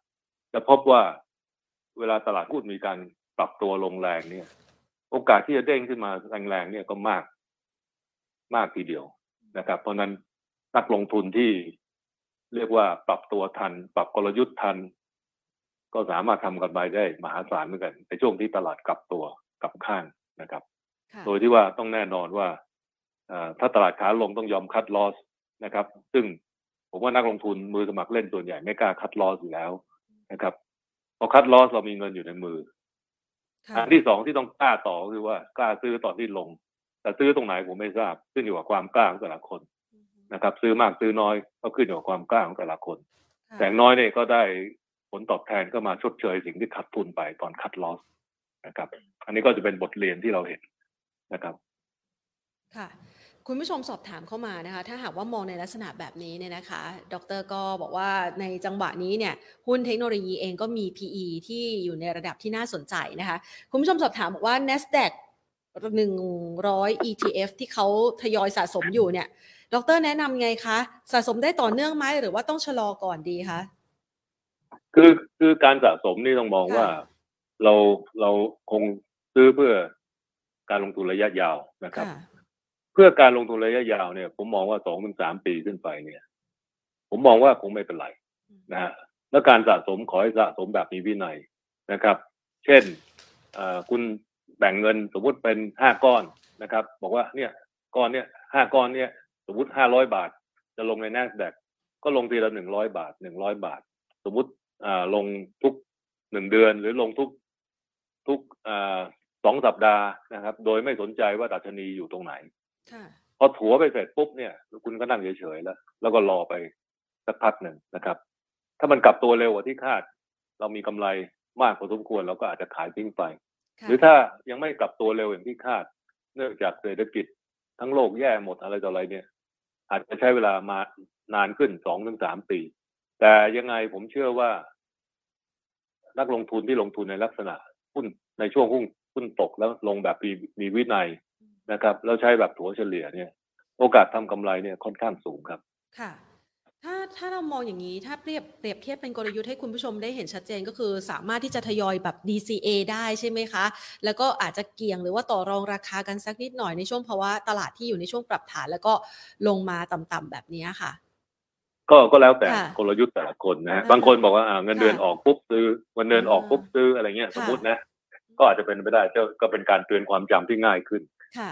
B: จะพบว่าเวลาตลาดหุ้นมีการปรับตัวลงแรงเนี่ย โอกาสที่จะเด้งขึ้นมาแรงๆเนี่ยก็มากมากทีเดียวนะครับ เพราะนั้นนักลงทุนที่เรียกว่าปรับตัวทัน ปรับกลยุทธ์ทัน ก็สามารถทำกันไปได้มหาศาลเหมือนกันในช่วงที่ตลาดกลับตัวกลับข้างนะครับ โดยที่ว่าต้องแน่นอนว่าถ้าตลาดขาลงต้องยอมคัดลอสนะครับ ซึ่งผมว่านักลงทุนมือสมัครเล่นส่วนใหญ่ไม่กล้าคัดลอสอยู่แล้วนะครับพอคัดลอสเรามีเงินอยู่ในมือ อันที่สองที่ต้องกล้าต่อคือว่ากล้าซื้อตอนที่ลง แต่ซื้อตรงไหนผมไม่ทราบขึ้นอยู่กับความกล้าของแต่ละคนนะครับ ซื้อมากซื้อน้อยก็ขึ้นอยู่กับความกล้าของแต่ละคน
A: ค่ะ
B: แต่อย่างน้อยเนี่ยก็ได้ผลตอบแทนก็มาชดเชยสิ่งที่ขาดทุนไปตอนคัดลอสนะครับ อันนี้ก็จะเป็นบทเรียนที่เราเห็นนะครับ
A: ค่ะ คุณผู้ชมสอบถามเข้ามานะคะ ถ้าหากว่ามองในลักษณะแบบนี้เนี่ยนะคะ ดรก็บอกว่าในจังหวะนี้เนี่ยหุ้นเทคโนโลยีเองก็มี PE ที่อยู่ในระดับที่น่าสนใจนะคะ คุณผู้ชมสอบถามบอกว่า NASDAQ 100 ETF ที่เขาทยอยสะสมอยู่เนี่ย ดรแนะนำไงคะ สะสมได้ต่อเนื่องไหมหรือว่าต้องชะลอก่อนดีคะ
B: คือคือการสะสมนี่ต้องมอง
A: ค่ะ
B: ว่า เราเราคงซื้อเพื่อการลงทุนระยะยาวนะครับ
A: ค่ะ
B: เพื่อการลงทุนระยะยาวเนี่ย ผมมองว่าสองถึงสามปีขึ้นไปเนี่ย ผมมองว่าคงไม่เป็นไรนะฮะแล้วการสะสมขอให้สะสมแบบมีวินัยนะครับ เช่นเอ่อคุณแบ่งเงินสมมุติเป็นห้าก้อนนะครับ บอกว่าเนี่ยก้อนเนี่ยห้าก้อนเนี่ย สมมติห้าร้อยบาท จะลงใน n a s d a q ก็ลงทีละหนึ่งร้อยบาทหนึ่งร้อยบาท สมมติอ่าลงทุกหนึ่งเดือนหรือลงทุกทุกอ่าสองสัปดาห์นะครับ โดยไม่สนใจว่าดัชนีอยู่ตรงไหน
A: ค่ะ
B: พอถัวไปเสร็จปุ๊บเนี่ย คุณก็นั่งเฉยๆแล้ว แล้วก็รอไปสักพักหนึ่งนะครับ ถ้ามันกลับตัวเร็วกว่าที่คาด เรามีกำไรมากพอสมควรเราก็อาจจะขายทิ้งไป
A: ค่ะ
B: หรือถ้ายังไม่กลับตัวเร็วอย่างที่คาด เนื่องจากเศรษฐกิจทั้งโลกแย่หมดอะไรต่ออะไรเนี่ย อาจจะใช้เวลามานานขึ้นสองถึงสามปี แต่ยังไงผมเชื่อว่า นักลงทุนที่ลงทุนในลักษณะหุ้นในช่วงหุ้นหุ้นตกแล้วลงแบบมีมีวินัย นะครับ แล้วใช้แบบถัวเฉลี่ยเนี่ย โอกาสทำกำไรเนี่ยค่อนข้างสูงครับ
A: ค่ะ ถ้าถ้าเรามองอย่างนี้ถ้าเปรียบเปรียบเทียบเป็นกลยุทธ์ให้คุณผู้ชมได้เห็นชัดเจนก็คือ สามารถที่จะทยอยแบบ DCA ได้ใช่ไหมคะ แล้วก็อาจจะเกี่ยงหรือว่าต่อรองราคากันสักนิดหน่อยในช่วงภาวะตลาดที่อยู่ในช่วงปรับฐาน แล้วก็ลงมาต่ำๆแบบนี้ค่ะ
B: ก็ก็แล้วแต่
A: ค่ะ
B: กลยุทธ์แต่ละคนนะฮะ
A: อ่า
B: บางคนบอกว่าอ่าเงินเดือน
A: ค่ะ
B: ออกปุ๊บซื้อเงินเดือนออก
A: อ่า
B: ปุ๊บซื้ออะไรเงี้ย
A: ค่ะ
B: สมมตินะ ก็อาจจะเป็นไปได้ก็ก็เป็นการเตือนความจำที่ง่ายขึ้น
A: ค่ะ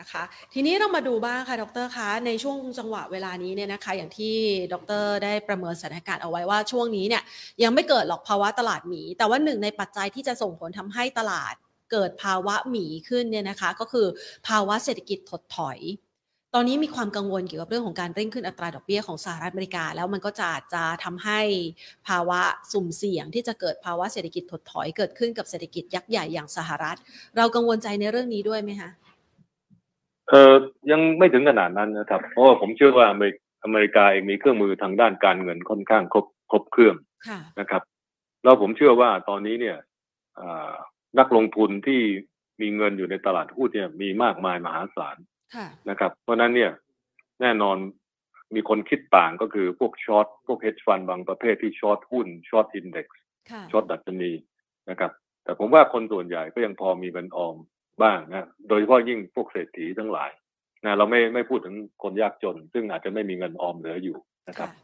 A: นะคะทีนี้เรามาดูบ้างค่ะดรคะในช่วงจังหวะเวลานี้เนี่ยนะคะ อย่างที่ดร ได้ประเมินสถานการณ์เอาไว้ว่าช่วงนี้เนี่ยยังไม่เกิดหรอกภาวะตลาดหมี แต่ว่าหนึ่งในปัจจัยที่จะส่งผลทำให้ตลาดเกิดภาวะหมีขึ้นเนี่ยนะคะ ก็คือภาวะเศรษฐกิจถดถอย ตอนนี้มีความกังวลเกี่ยวกับเรื่องของการเร่งขึ้นอัตราดอกเบี้ยของสหรัฐอเมริกา แล้วมันก็จะอาจจะทำให้ภาวะสุ่มเสี่ยงที่จะเกิดภาวะเศรษฐกิจถดถอยเกิดขึ้นกับเศรษฐกิจยักษ์ใหญ่อย่างสหรัฐ เรากังวลใจในเรื่องนี้ด้วยไหมคะ
B: เออยังไม่ถึงขนาดนั้นนะครับ เพราะว่าผมเชื่อว่าอเมริอเมริกาเองมีเครื่องมือทางด้านการเงินค่อนข้างครบครบเครื่อง
A: ค่ะ
B: นะครับแล้วผมเชื่อว่าตอนนี้เนี่ยอ่านักลงทุนที่มีเงินอยู่ในตลาดหุ้นเนี่ยมีมากมายมหาศาล
A: ค่ะ
B: นะครับ เพราะฉะนั้นเนี่ยแน่นอนมีคนคิดต่างก็คือพวก short พวก hedge fund บางประเภทที่ short หุ้น short index
A: ค่ะ
B: short ดัชนีนะครับ แต่ผมว่าคนส่วนใหญ่ก็ยังพอมีเงินออมบ้างนะโดยเฉพาะยิ่งพวกเศรษฐีทั้งหลายนะเราไม่ไม่พูดถึงคนยากจน ซึ่งอาจจะไม่มีเงินออมเหลืออยู่นะครับ
A: ค่ะ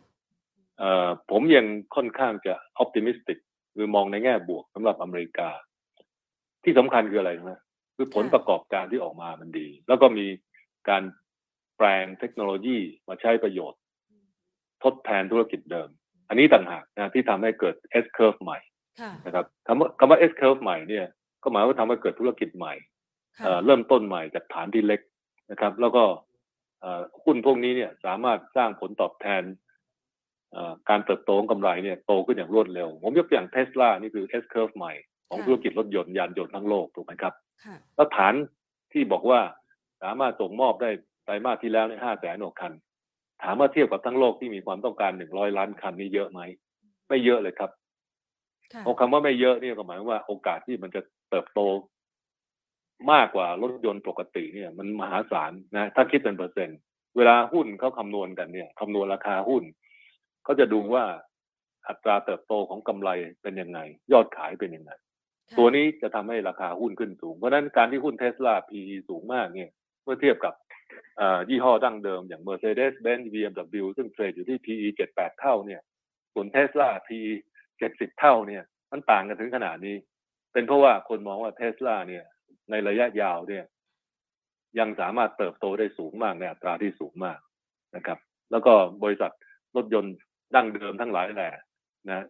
B: เอ่อผมยังค่อนข้างจะอ p ติมิสติกคือมองในแง่บวกสำหรับอเมริกา ที่สำคัญคืออะไรนะคือผล
A: ค่ะ
B: ประกอบการที่ออกมามันดี แล้วก็มี การแปลงเทคโนโลยีมาใช้ประโยชน์ ทดแทนธุรกิจเดิม อันนี้ต่างหากนะที่ทำให้เกิด S curve ใหม่
A: ค่ะ
B: นะครับคำว่าคำว่า S curve ใหม่เนี่ยก็หมายว่าทำให้เกิดธุรกิจใหม่
A: ค่ะ
B: เอ่อเริ่มต้นใหม่จากฐานที่เล็กนะครับ แล้วก็เอ่อหุ้นพวกนี้เนี่ยสามารถสร้างผลตอบแทนเอ่อการเติบโตของกำไรเนี่ยโตขึ้นอย่างรวดเร็ว ผมยกตัวอย่างเทสลานี่คือ S curve ใหม่ของ
A: ค่ะ
B: ธุรกิจรถยนต์ยานยนต์ทั้งโลกถูกไหมครับ
A: ค่ะ
B: แล้วฐานที่บอกว่า สามารถส่งมอบได้ไตรมาสที่แล้วในห้าแสนกคัน ถามว่าเทียบกับทั้งโลกที่มีความต้องการหนึ่งร้อยล้านคันนี่เยอะไหม ไม่เยอะเลยครับ
A: ค่ะ
B: เอาคำว่าไม่เยอะเนี่ยก็หมายความว่าโอกาสที่มันจะเติบโต มากกว่ารถยนต์ปกติเนี่ย มันมหาศาลนะ ถ้าคิดเป็นเปอร์เซ็นต์เวลาหุ้นเขาคำนวณกันเนี่ยคำนวณราคาหุ้นเขาจะดูว่าอัตราเติบโตของกำไรเป็นยังไง ยอดขายเป็นยังไง
A: ค่ะ
B: ตัวนี้จะทำให้ราคาหุ้นขึ้นสูง เพราะฉะนั้นการที่หุ้นเทสลา PE สูงมากเนี่ย เมื่อเทียบกับยี่ห้อดั้งเดิมอย่าง Mercedes-Benz BMW ซึ่งเทรดอยู่ที่ PE 7-8 เท่าเนี่ยส่วนเทสลา PE 70 เท่าเนี่ยมันต่างกันถึงขนาดนี้ เป็นเพราะว่าคนมองว่าเทสลาเนี่ย ในระยะยาวเนี่ย ยังสามารถเติบโตได้สูงมากในอัตราที่สูงมากนะครับ แล้วก็บริษัทรถยนต์ดั้งเดิมทั้งหลายแหละนะ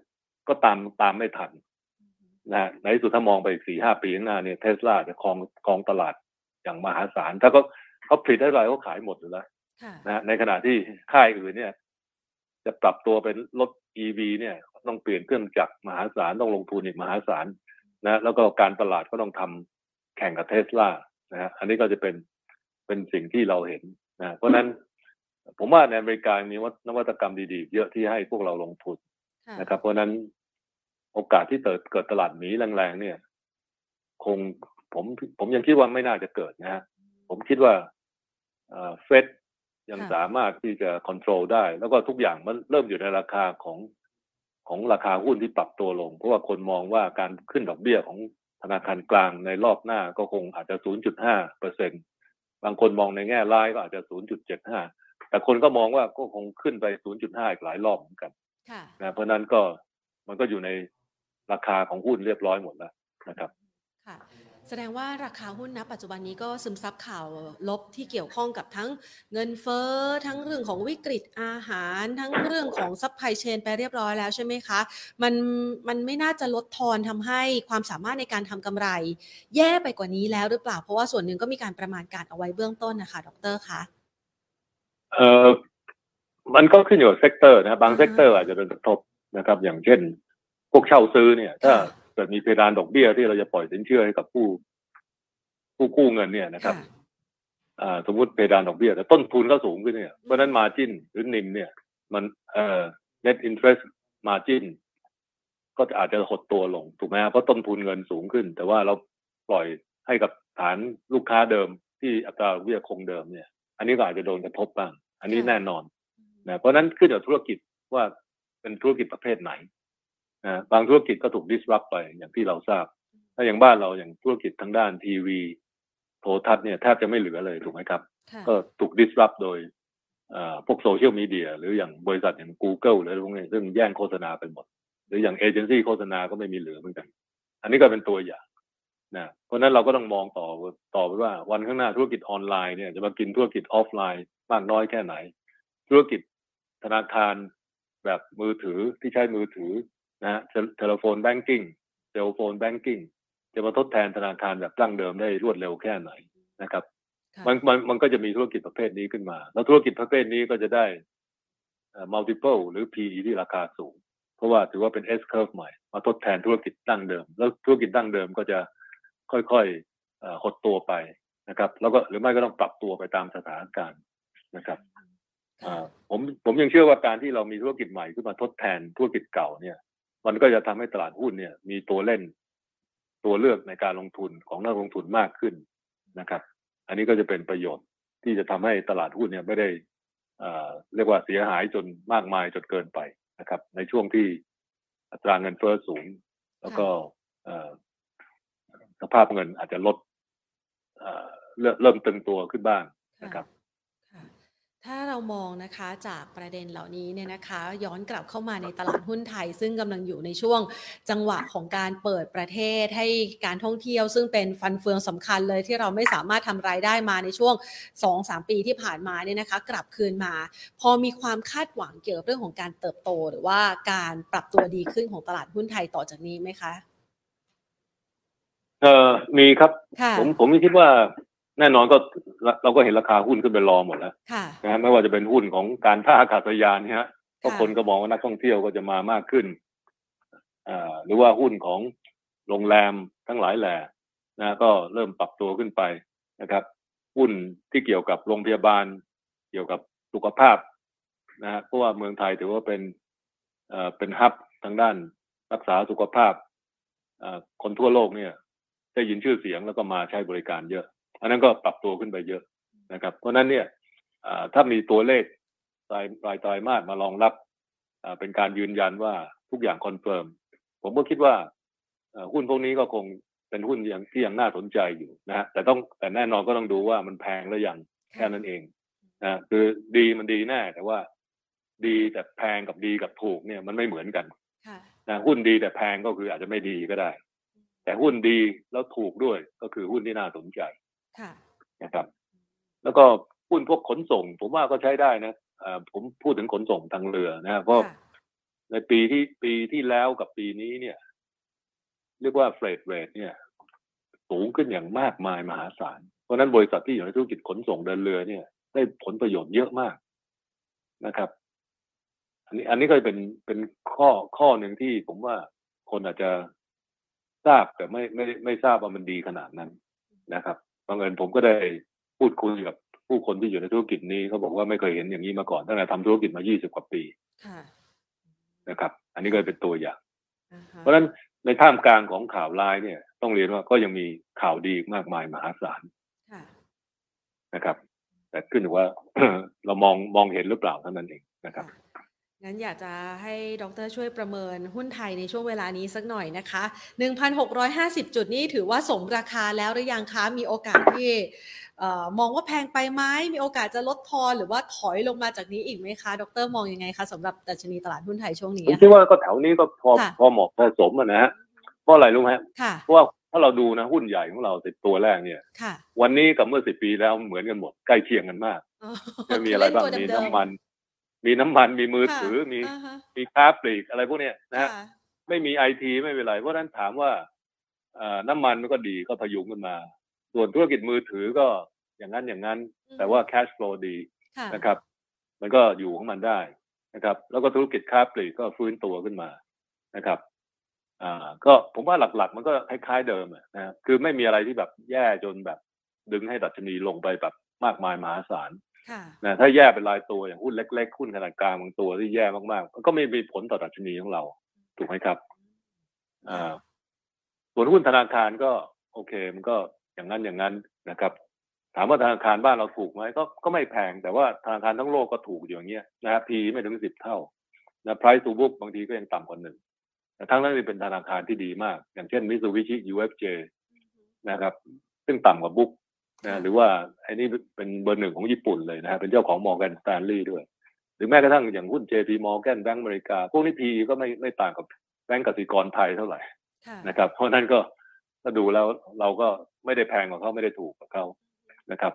B: ก็ตามตามไม่ทันนะฮะในสุดถ้ามองไปสี่ห้าปีข้างหน้าเนี่ยเทสลาจะครองครองตลาด อย่างมหาศาล ถ้าเขาเขาผลิตได้ไรเขาขายหมดอยู่แล้ว
A: ค่ะ
B: นะฮะในขณะที่ค่ายอื่นเนี่ย จะปรับตัวเป็นรถ EV เนี่ย ต้องเปลี่ยนเครื่องจักรมหาศาลต้องลงทุนอีกมหาศาลนะแล้วก็การตลาดก็ต้องทำแข่งกับเทสลานะฮะอันนี้ก็จะเป็นเป็นสิ่งที่เราเห็นนะเพราะฉะนั้นผมว่าในอเมริกามีนวัตกรรมดีๆ เยอะที่ให้พวกเราลงทุน
A: ค่ะ
B: นะครับ เพราะฉะนั้นโอกาสที่เกิดเกิดตลาดหมีแรงๆเนี่ย คง ผมผมยังคิดว่าไม่น่าจะเกิดนะฮะผมคิดว่าเฟดยัง
A: ค่ะ
B: สามารถที่จะควบคุมได้ แล้วก็ทุกอย่างมันเริ่มอยู่ในราคาของของราคาหุ้นที่ปรับตัวลง เพราะว่าคนมองว่าการขึ้นดอกเบี้ยของธนาคารกลางในรอบหน้าก็คงอาจจะ 0.5เปอร์เซ็นบางคนมองในแง่ร้ายก็อาจจะ 0.75 แต่คนก็มองว่าก็คงขึ้นไป 0.5 อีกหลายรอบเหมือนกัน
A: ค่ะ
B: นะเพราะฉะนั้นก็มันก็อยู่ในราคาของหุ้นเรียบร้อยหมดแล้วนะครับ
A: ค่ะ แสดงว่าราคาหุ้นณปัจจุบันนี้ก็ซึมซับข่าวลบที่เกี่ยวข้องกับทั้งเงินเฟ้อทั้งเรื่องของวิกฤตอาหาร ทั้งเรื่องของ supply chain ไปเรียบร้อยแล้วใช่ไหมคะ มันมันไม่น่าจะลดทอนทำให้ความสามารถในการทำกำไร แย่ไปกว่านี้แล้วหรือเปล่า เพราะว่าส่วนหนึ่งก็มีการประมาณการเอาไว้เบื้องต้นนะคะ ดรคะ
B: เออมันก็ขึ้นอยู่กับ sector นะบาง sector อาจจะเป็นกระทบนะครับ อย่างเช่น พวกเช่าซื้อเนี่ย ถ้าเกิดมีเพดานดอกเบี้ยที่เราจะปล่อยสินเชื่อให้กับผู้ ผู้กู้เงินเนี่ยนะครับ
A: ค่ะ
B: อ่าสมมติเพดานดอกเบี้ยแต่ต้นทุนก็สูงขึ้นเนี่ยเพราะฉะนั้น margin หรือ NIM เนี่ย มันเอ่อ net interest margin ก็จะอาจจะหดตัวลงถูกไหมครับเพราะต้นทุนเงินสูงขึ้น แต่ว่าเราปล่อยให้กับฐานลูกค้าเดิมที่อัตราดอกเบี้ยคงเดิมเนี่ย อันนี้ก็อาจจะโดนกระทบบ้าง อันนี้
A: ค่ะ
B: แน่นอนนะเพราะฉะนั้นขึ้นกับธุรกิจว่าเป็นธุรกิจประเภทไหน นะบางธุรกิจก็ถูก disrupt ไปอย่างที่เราทราบ ถ้าอย่างบ้านเราอย่างธุรกิจทางด้านทีวี โทรทัศน์เนี่ยแทบจะไม่เหลือเลยถูกไหมครับ
A: ค่ะ
B: ก็ถูก disrupt โดยเอ่อพวกโซเชียลมีเดียหรืออย่างบริษัทอย่าง Google หรืออะไรพวกนี้ซึ่งแย่งโฆษณาไปหมด หรืออย่างเอเจนซี่โฆษณาก็ไม่มีเหลือเหมือนกัน อันนี้ก็เป็นตัวอย่างนะเพราะฉะนั้นเราก็ต้องมองต่อต่อไปว่าวันข้างหน้าธุรกิจออนไลน์เนี่ยจะมากินธุรกิจออฟไลน์มากน้อยแค่ไหน ธุรกิจธนาคารแบบมือถือที่ใช้มือถือ นะฮะ telephone banking telephone banking จะมาทดแทนธนาคารแบบดั้งเดิมได้รวดเร็วแค่ไหนนะครับ
A: ค่ะ
B: มันมันมันก็จะมีธุรกิจประเภทนี้ขึ้นมา แล้วธุรกิจประเภทนี้ก็จะได้เอ่อ multiple หรือ PE ที่ราคาสูง เพราะว่าถือว่าเป็น S curve ใหม่ มาทดแทนธุรกิจดั้งเดิม แล้วธุรกิจดั้งเดิมก็จะค่อยๆเอ่อหดตัวไปนะครับ แล้วก็หรือไม่ก็ต้องปรับตัวไปตามสถานการณ์นะครับ
A: ค่ะ
B: อ่าผมผมยังเชื่อว่าการที่เรามีธุรกิจใหม่ขึ้นมาทดแทนธุรกิจเก่าเนี่ย มันก็จะทำให้ตลาดหุ้นเนี่ย มีตัวเล่นตัวเลือกในการลงทุนของนักลงทุนมากขึ้นนะครับ อันนี้ก็จะเป็นประโยชน์ที่จะทำให้ตลาดหุ้นเนี่ยไม่ได้เอ่อเรียกว่าเสียหายจนมากมายจนเกินไปนะครับ ในช่วงที่อัตราเงินเฟ้อสูง แล้วก็สภาพเงินอาจจะลดเเริ่มเติมตึงตัวขึ้นบ้างนะครับ
A: ถ้าเรามองนะคะจากประเด็นเหล่านี้เนี่ยนะคะ ย้อนกลับเข้ามาในตลาดหุ้นไทย ซึ่งกำลังอยู่ในช่วงจังหวะของการเปิดประเทศให้การท่องเที่ยว ซึ่งเป็นฟันเฟืองสำคัญเลยที่เราไม่สามารถทำรายได้มาในช่วง 2-3 ปีที่ผ่านมาเนี่ยนะคะ กลับคืนมา พอมีความคาดหวังเกี่ยวกับเรื่องของการเติบโต หรือว่าการปรับตัวดีขึ้นของตลาดหุ้นไทยต่อจากนี้ไหมคะ
B: เออมีครับ
A: ค่ะ
B: ผมผมคิดว่า แน่นอนก็เราเราก็เห็นราคาหุ้นขึ้นไปรอหมดแล้ว
A: ค่ะ
B: นะฮะไม่ว่าจะเป็นหุ้นของการท่าอากาศยานเนี่ยฮะเพราะ
A: ค่ะ
B: คนก็มองว่านักท่องเที่ยวก็จะมามากขึ้นอ่าหรือว่าหุ้นของโรงแรมทั้งหลายแหล่นะก็เริ่มปรับตัวขึ้นไปนะครับ หุ้นที่เกี่ยวกับโรงพยาบาล เกี่ยวกับสุขภาพนะฮะเพราะว่าเมืองไทยถือว่าเป็นเอ่อเป็นฮับทางด้านรักษาสุขภาพเอ่อคนทั่วโลกเนี่ย ได้ยินชื่อเสียงแล้วก็มาใช้บริการเยอะ อันนั้นก็ปรับตัวขึ้นไปเยอะนะครับ เพราะฉะนั้นเนี่ยอ่าถ้ามีตัวเลขรายรายไตรมาสมารองรับอ่าเป็นการยืนยันว่าทุกอย่าง confirm ผมก็คิดว่าเอ่อหุ้นพวกนี้ก็คงเป็นหุ้นที่ยังที่ยังน่าสนใจอยู่นะฮะแต่ต้องแต่แน่นอนก็ต้องดูว่ามันแพงหรือยังแค่นั้นเองนะคือดีมันดีแน่ แต่ว่าดีแต่แพงกับดีกับถูกเนี่ยมันไม่เหมือนกัน
A: ค่ะ
B: นะหุ้นดีแต่แพงก็คืออาจจะไม่ดีก็ได้ แต่หุ้นดีแล้วถูกด้วยก็คือหุ้นที่น่าสนใจ
A: ค่ะ
B: นะครับ แล้วก็หุ้นพวกขนส่ง ผมว่าก็ใช้ได้นะเอ่อผมพูดถึงขนส่งทางเรือนะครับเพราะ
A: ค่ะ
B: ในปีที่ปีที่แล้วกับปีนี้เนี่ย เรียกว่าเฟรดเรทเนี่ย สูงขึ้นอย่างมากมายมหาศาล เพราะฉะนั้นบริษัทที่อยู่ในธุรกิจขนส่งเดินเรือเนี่ย ได้ผลประโยชน์เยอะมากนะครับ อันนี้อันนี้ก็เป็นเป็นข้อข้อหนึ่งที่ผมว่าคนอาจจะทราบแต่ไม่ไม่ไม่ทราบว่ามันดีขนาดนั้นนะครับ บังเอิญผมก็ได้พูดคุยกับผู้คนที่อยู่ในธุรกิจนี้เขาบอกว่าไม่เคยเห็นอย่างนี้มาก่อนตั้งแต่ทำธุรกิจมา 20 กว่าปี
A: ค่ะ
B: นะครับ อันนี้ก็เป็นตัวอย่าง
A: อ่าฮะ
B: เพราะฉะนั้นในท่ามกลางของข่าวร้ายเนี่ย ต้องเรียนว่าก็ยังมีข่าวดีมากมายมหาศาล
A: ค่ะ
B: นะครับ แต่ขึ้นอยู่ว่าเรามองมองเห็นหรือเปล่าเท่านั้นเองนะครับ
A: ค่ะ งั้นอยากจะให้ดรช่วยประเมินหุ้นไทยในช่วงเวลานี้สักหน่อยนะคะ 1,650 จุดนี้ถือว่าสมราคาแล้วหรือยังคะ มีโอกาสที่เอ่อมองว่าแพงไปไหมมีโอกาสจะลดทอนหรือว่าถอยลงมาจากนี้อีกไหมคะ ดรมองยังไงคะสำหรับดัชนีตลาดหุ้นไทยช่วงนี้
B: ผม
A: อะ
B: คิดว่าก็แถวนี้ก็พอ
A: ค่ะ
B: พอเหมาะพอสมอะนะฮะ เพราะอะไรรู้ไหมฮะ
A: ค่ะ
B: เพราะว่าถ้าเราดูนะหุ้นใหญ่ของเราติดตัวแรกเนี่ย
A: ค่ะ
B: วันนี้กับเมื่อสิบปีแล้วเหมือนกันหมดใกล้เคียงกันมาก
A: อ๋อ
B: จะมีอะไรบ้าง
A: เล่
B: มี
A: ตัวเดิ
B: น้ำมัน มีน้ำมันมีมือ
A: ค่ะ
B: ถือมี
A: อ่าฮะ
B: มีค้าปลีกอะไรพวกเนี้ยนะฮะ
A: ค่ะ
B: ไม่มีไอทีไม่เป็นไร เพราะฉะนั้นถามว่าเอ่อน้ำมันมันก็ดีก็พยุงขึ้นมา ส่วนธุรกิจมือถือก็อย่างนั้นอย่างนั้น แต่ว่า cash flow ดี
A: ค่ะ
B: นะครับ มันก็อยู่ของมันได้นะครับ แล้วก็ธุรกิจค้าปลีกก็ฟื้นตัวขึ้นมานะครับอ่าก็ผมว่าหลักๆ มันก็คล้ายๆเดิมอะนะคือไม่มีอะไรที่แบบแย่จนแบบดึงให้ดัชนีลงไปแบบมากมายมหาศาล
A: ค่ะ
B: นะถ้าแย่เป็นรายตัวอย่างหุ้นเล็ก ๆ หุ้นขนาดกลางบางตัวที่แย่มากๆมันก็ไม่มีผลต่อดัชนีของเรา ถูกไหมครับอ่าส่วนหุ้นธนาคารก็ โอเค มันก็อย่างนั้นอย่างนั้นนะครับ ถามว่าธนาคารบ้านเราถูกไหมก็ก็ไม่แพง แต่ว่าธนาคารทั้งโลกก็ถูกอยู่อย่างเงี้ยนะ P ไม่ถึงสิบเท่านะ price to book บางทีก็ยังต่ำกว่าหนึ่งแต่ทั้งนั้นนี่เป็นธนาคารที่ดีมาก อย่างเช่น Mitsubishi UFJ นะครับ ซึ่งต่ำกว่าบุ๊ก นะหรือว่าไอ้นี่เป็นเบอร์หนึ่งของญี่ปุ่นเลยนะฮะเป็นเจ้าของ Morgan Stanley ด้วย หรือแม้กระทั่งอย่างหุ้น JP Morgan แบงก์อเมริกา พวกนี้ P ก็ไม่ไม่ต่างกับแบงก์กสิกรไทยเท่าไหร่
A: ค่ะ
B: นะครับ เพราะฉะนั้นก็ถ้าดูแล้วเราก็ไม่ได้แพงกว่าเขาไม่ได้ถูกกว่าเขานะครับ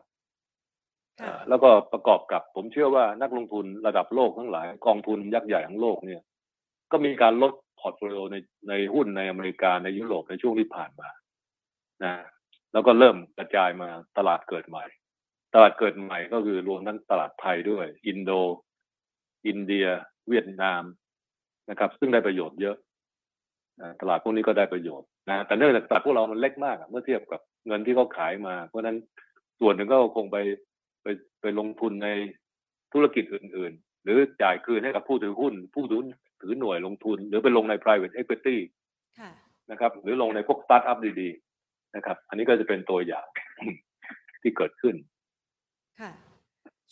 A: ค่ะ
B: อ่าแล้วก็ประกอบกับผมเชื่อว่านักลงทุนระดับโลกทั้งหลาย กองทุนยักษ์ใหญ่ทั้งโลกเนี่ย ก็มีการลด portfolio ในในหุ้นในอเมริกาในยุโรปในช่วงที่ผ่านมานะ แล้วก็เริ่มกระจายมาตลาดเกิดใหม่ ตลาดเกิดใหม่ก็คือรวมทั้งตลาดไทยด้วย อินโด อินเดีย เวียดนามนะครับ ซึ่งได้ประโยชน์เยอะนะตลาดพวกนี้ก็ได้ประโยชน์นะแต่เนื่องจากตลาดพวกเรามันเล็กมากอะเมื่อเทียบกับเงินที่เขาขายมา เพราะฉะนั้นส่วนหนึ่งก็คงไปไปไปลงทุนในธุรกิจอื่น ๆ หรือจ่ายคืนให้กับผู้ถือหุ้น ผู้ถือถือหน่วยลงทุน หรือไปลงใน private equity
A: ค่ะ
B: นะครับ หรือลงในพวกสตาร์ทอัพดีๆ นะครับ อันนี้ก็จะเป็นตัวอย่างที่เกิดขึ้น
A: ค่ะ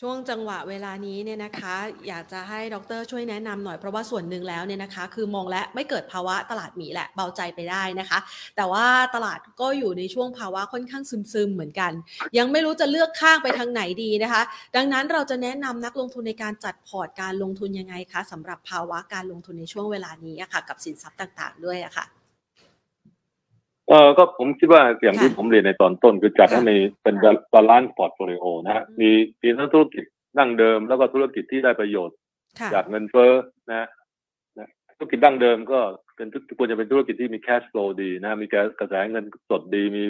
A: ช่วงจังหวะเวลานี้เนี่ยนะคะ อยากจะให้ดรช่วยแนะนำหน่อยเพราะว่าส่วนหนึ่งแล้วเนี่ยนะคะ คือมองแล้วไม่เกิดภาวะตลาดหมีแหละเบาใจไปได้นะคะ แต่ว่าตลาดก็อยู่ในช่วงภาวะค่อนข้างซึมๆเหมือนกัน ยังไม่รู้จะเลือกข้างไปทางไหนดีนะคะ ดังนั้นเราจะแนะนำนักลงทุนในการจัดพอร์ตการลงทุนยังไงคะสำหรับภาวะการลงทุนในช่วงเวลานี้อะค่ะกับสินทรัพย์ต่าง ๆ ด้วยอะค่ะ
B: เออก็ผมคิดว่าอย่างที่
A: ค่ะ
B: ผมเรียนในตอนต้นคือจัด
A: ค่ะ
B: ให้มีเป็น balance portfolio นะฮะ
A: อืม
B: มีมีทั้งธุรกิจดั้งเดิม แล้วก็ธุรกิจที่ได้ประโยชน์
A: ค่ะ
B: จากเงินเฟ้อนะฮะนะธุรกิจดั้งเดิมก็เป็นธุควรจะเป็นธุรกิจที่มี cash flow ดีนะมีกระแสเงินสดดีมี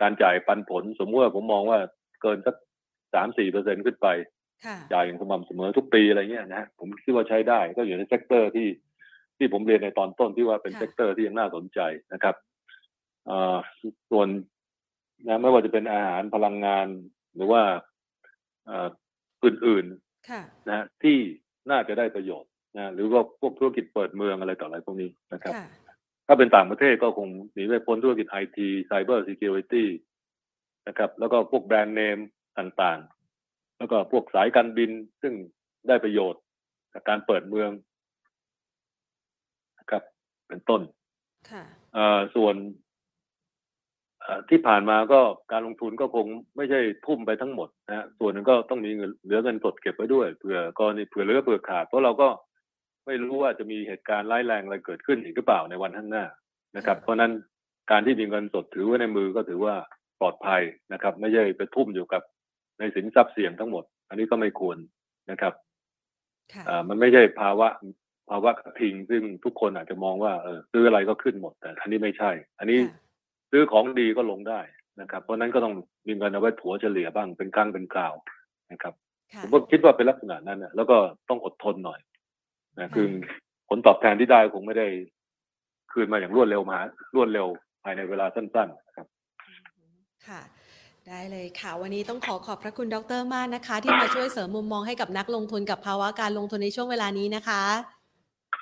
B: การจ่ายปันผล สมมติว่าผมมองว่าเกินสักสามสี่เปอร์เซ็นขึ้นไป
A: ค่ะ
B: จ่ายอย่างสม่ำเสมอทุกปีอะไรเงี้ยนะฮะผมคิดว่าใช้ได้ก็อยู่ใน sector ที่ที่ผมเรียนในตอนต้นที่ว่าเป็น
A: ค่ะ
B: sector ที่ยังน่าสนใจนะครับเอ่อ ส่วนนะไม่ว่าจะเป็นอาหารพลังงาน หรือว่าเอ่ออื่น
A: ค่ะ
B: ๆนะฮะที่น่าจะได้ประโยชน์นะหรือว่าพวกธุรกิจเปิดเมืองอะไรต่ออะไรพวกนี้นะครับ
A: ค่ะ
B: ถ้าเป็นต่างประเทศก็คงหนีไม่พ้นธุรกิจไอที cyber security นะครับ แล้วก็พวกแบรนด์เนมต่างๆ แล้วก็พวกสายการบินซึ่งได้ประโยชน์จากการเปิดเมืองนะครับ เป็นต้น
A: ค่ะ
B: เอ่อส่วนเอ่อ ที่ผ่านมาก็การลงทุนก็คงไม่ใช่ทุ่มไปทั้งหมดนะฮะส่วนหนึ่งก็ต้องมีเงินเหลือเงินสดเก็บไว้ด้วยเผื่อกรณีเผื่อเหลือเผื่อขาดเพราะเราก็ไม่รู้ว่าจะมีเหตุการณ์ร้ายแรงอะไรเกิดขึ้นอีกหรือเปล่าในวันข้างหน้านะครับ
A: ค่ะ
B: เพราะฉะนั้นการที่มีเงินสดถือไว้ในมือก็ถือว่าปลอดภัยนะครับ ไม่ใช่ไปทุ่มอยู่กับในสินทรัพย์เสี่ยงทั้งหมด อันนี้ก็ไม่ควรนะครับ
A: ค่ะ
B: อ่ามันไม่ใช่ภาวะภาวะกระทิงซึ่งทุกคนอาจจะมองว่าเออซื้ออะไรก็ขึ้นหมด แต่อันนี้ไม่ใช่ อันนี้
A: ค่ะ
B: ซื้อของดีก็ลงได้นะครับ เพราะฉะนั้นก็ต้องมีเงินเอาไว้ถัวเฉลี่ยบ้างเป็นครั้งเป็นคราวนะครับ
A: ค่ะ
B: ผมก็คิดว่าเป็นลักษณะนั้นนะแล้วก็ต้องอดทนหน่อยนะคือผลตอบแทนที่ได้คงไม่ได้คืนมาอย่างรวดเร็วมารวดเร็วภายในเวลาสั้นๆครับ
A: ค่ะได้เลยค่ะ วันนี้ต้องขอขอบพระคุณดรมากนะคะ ที่มาช่วยเสริมมุมมองให้กับนักลงทุนกับภาวะการลงทุนในช่วงเวลานี้นะคะ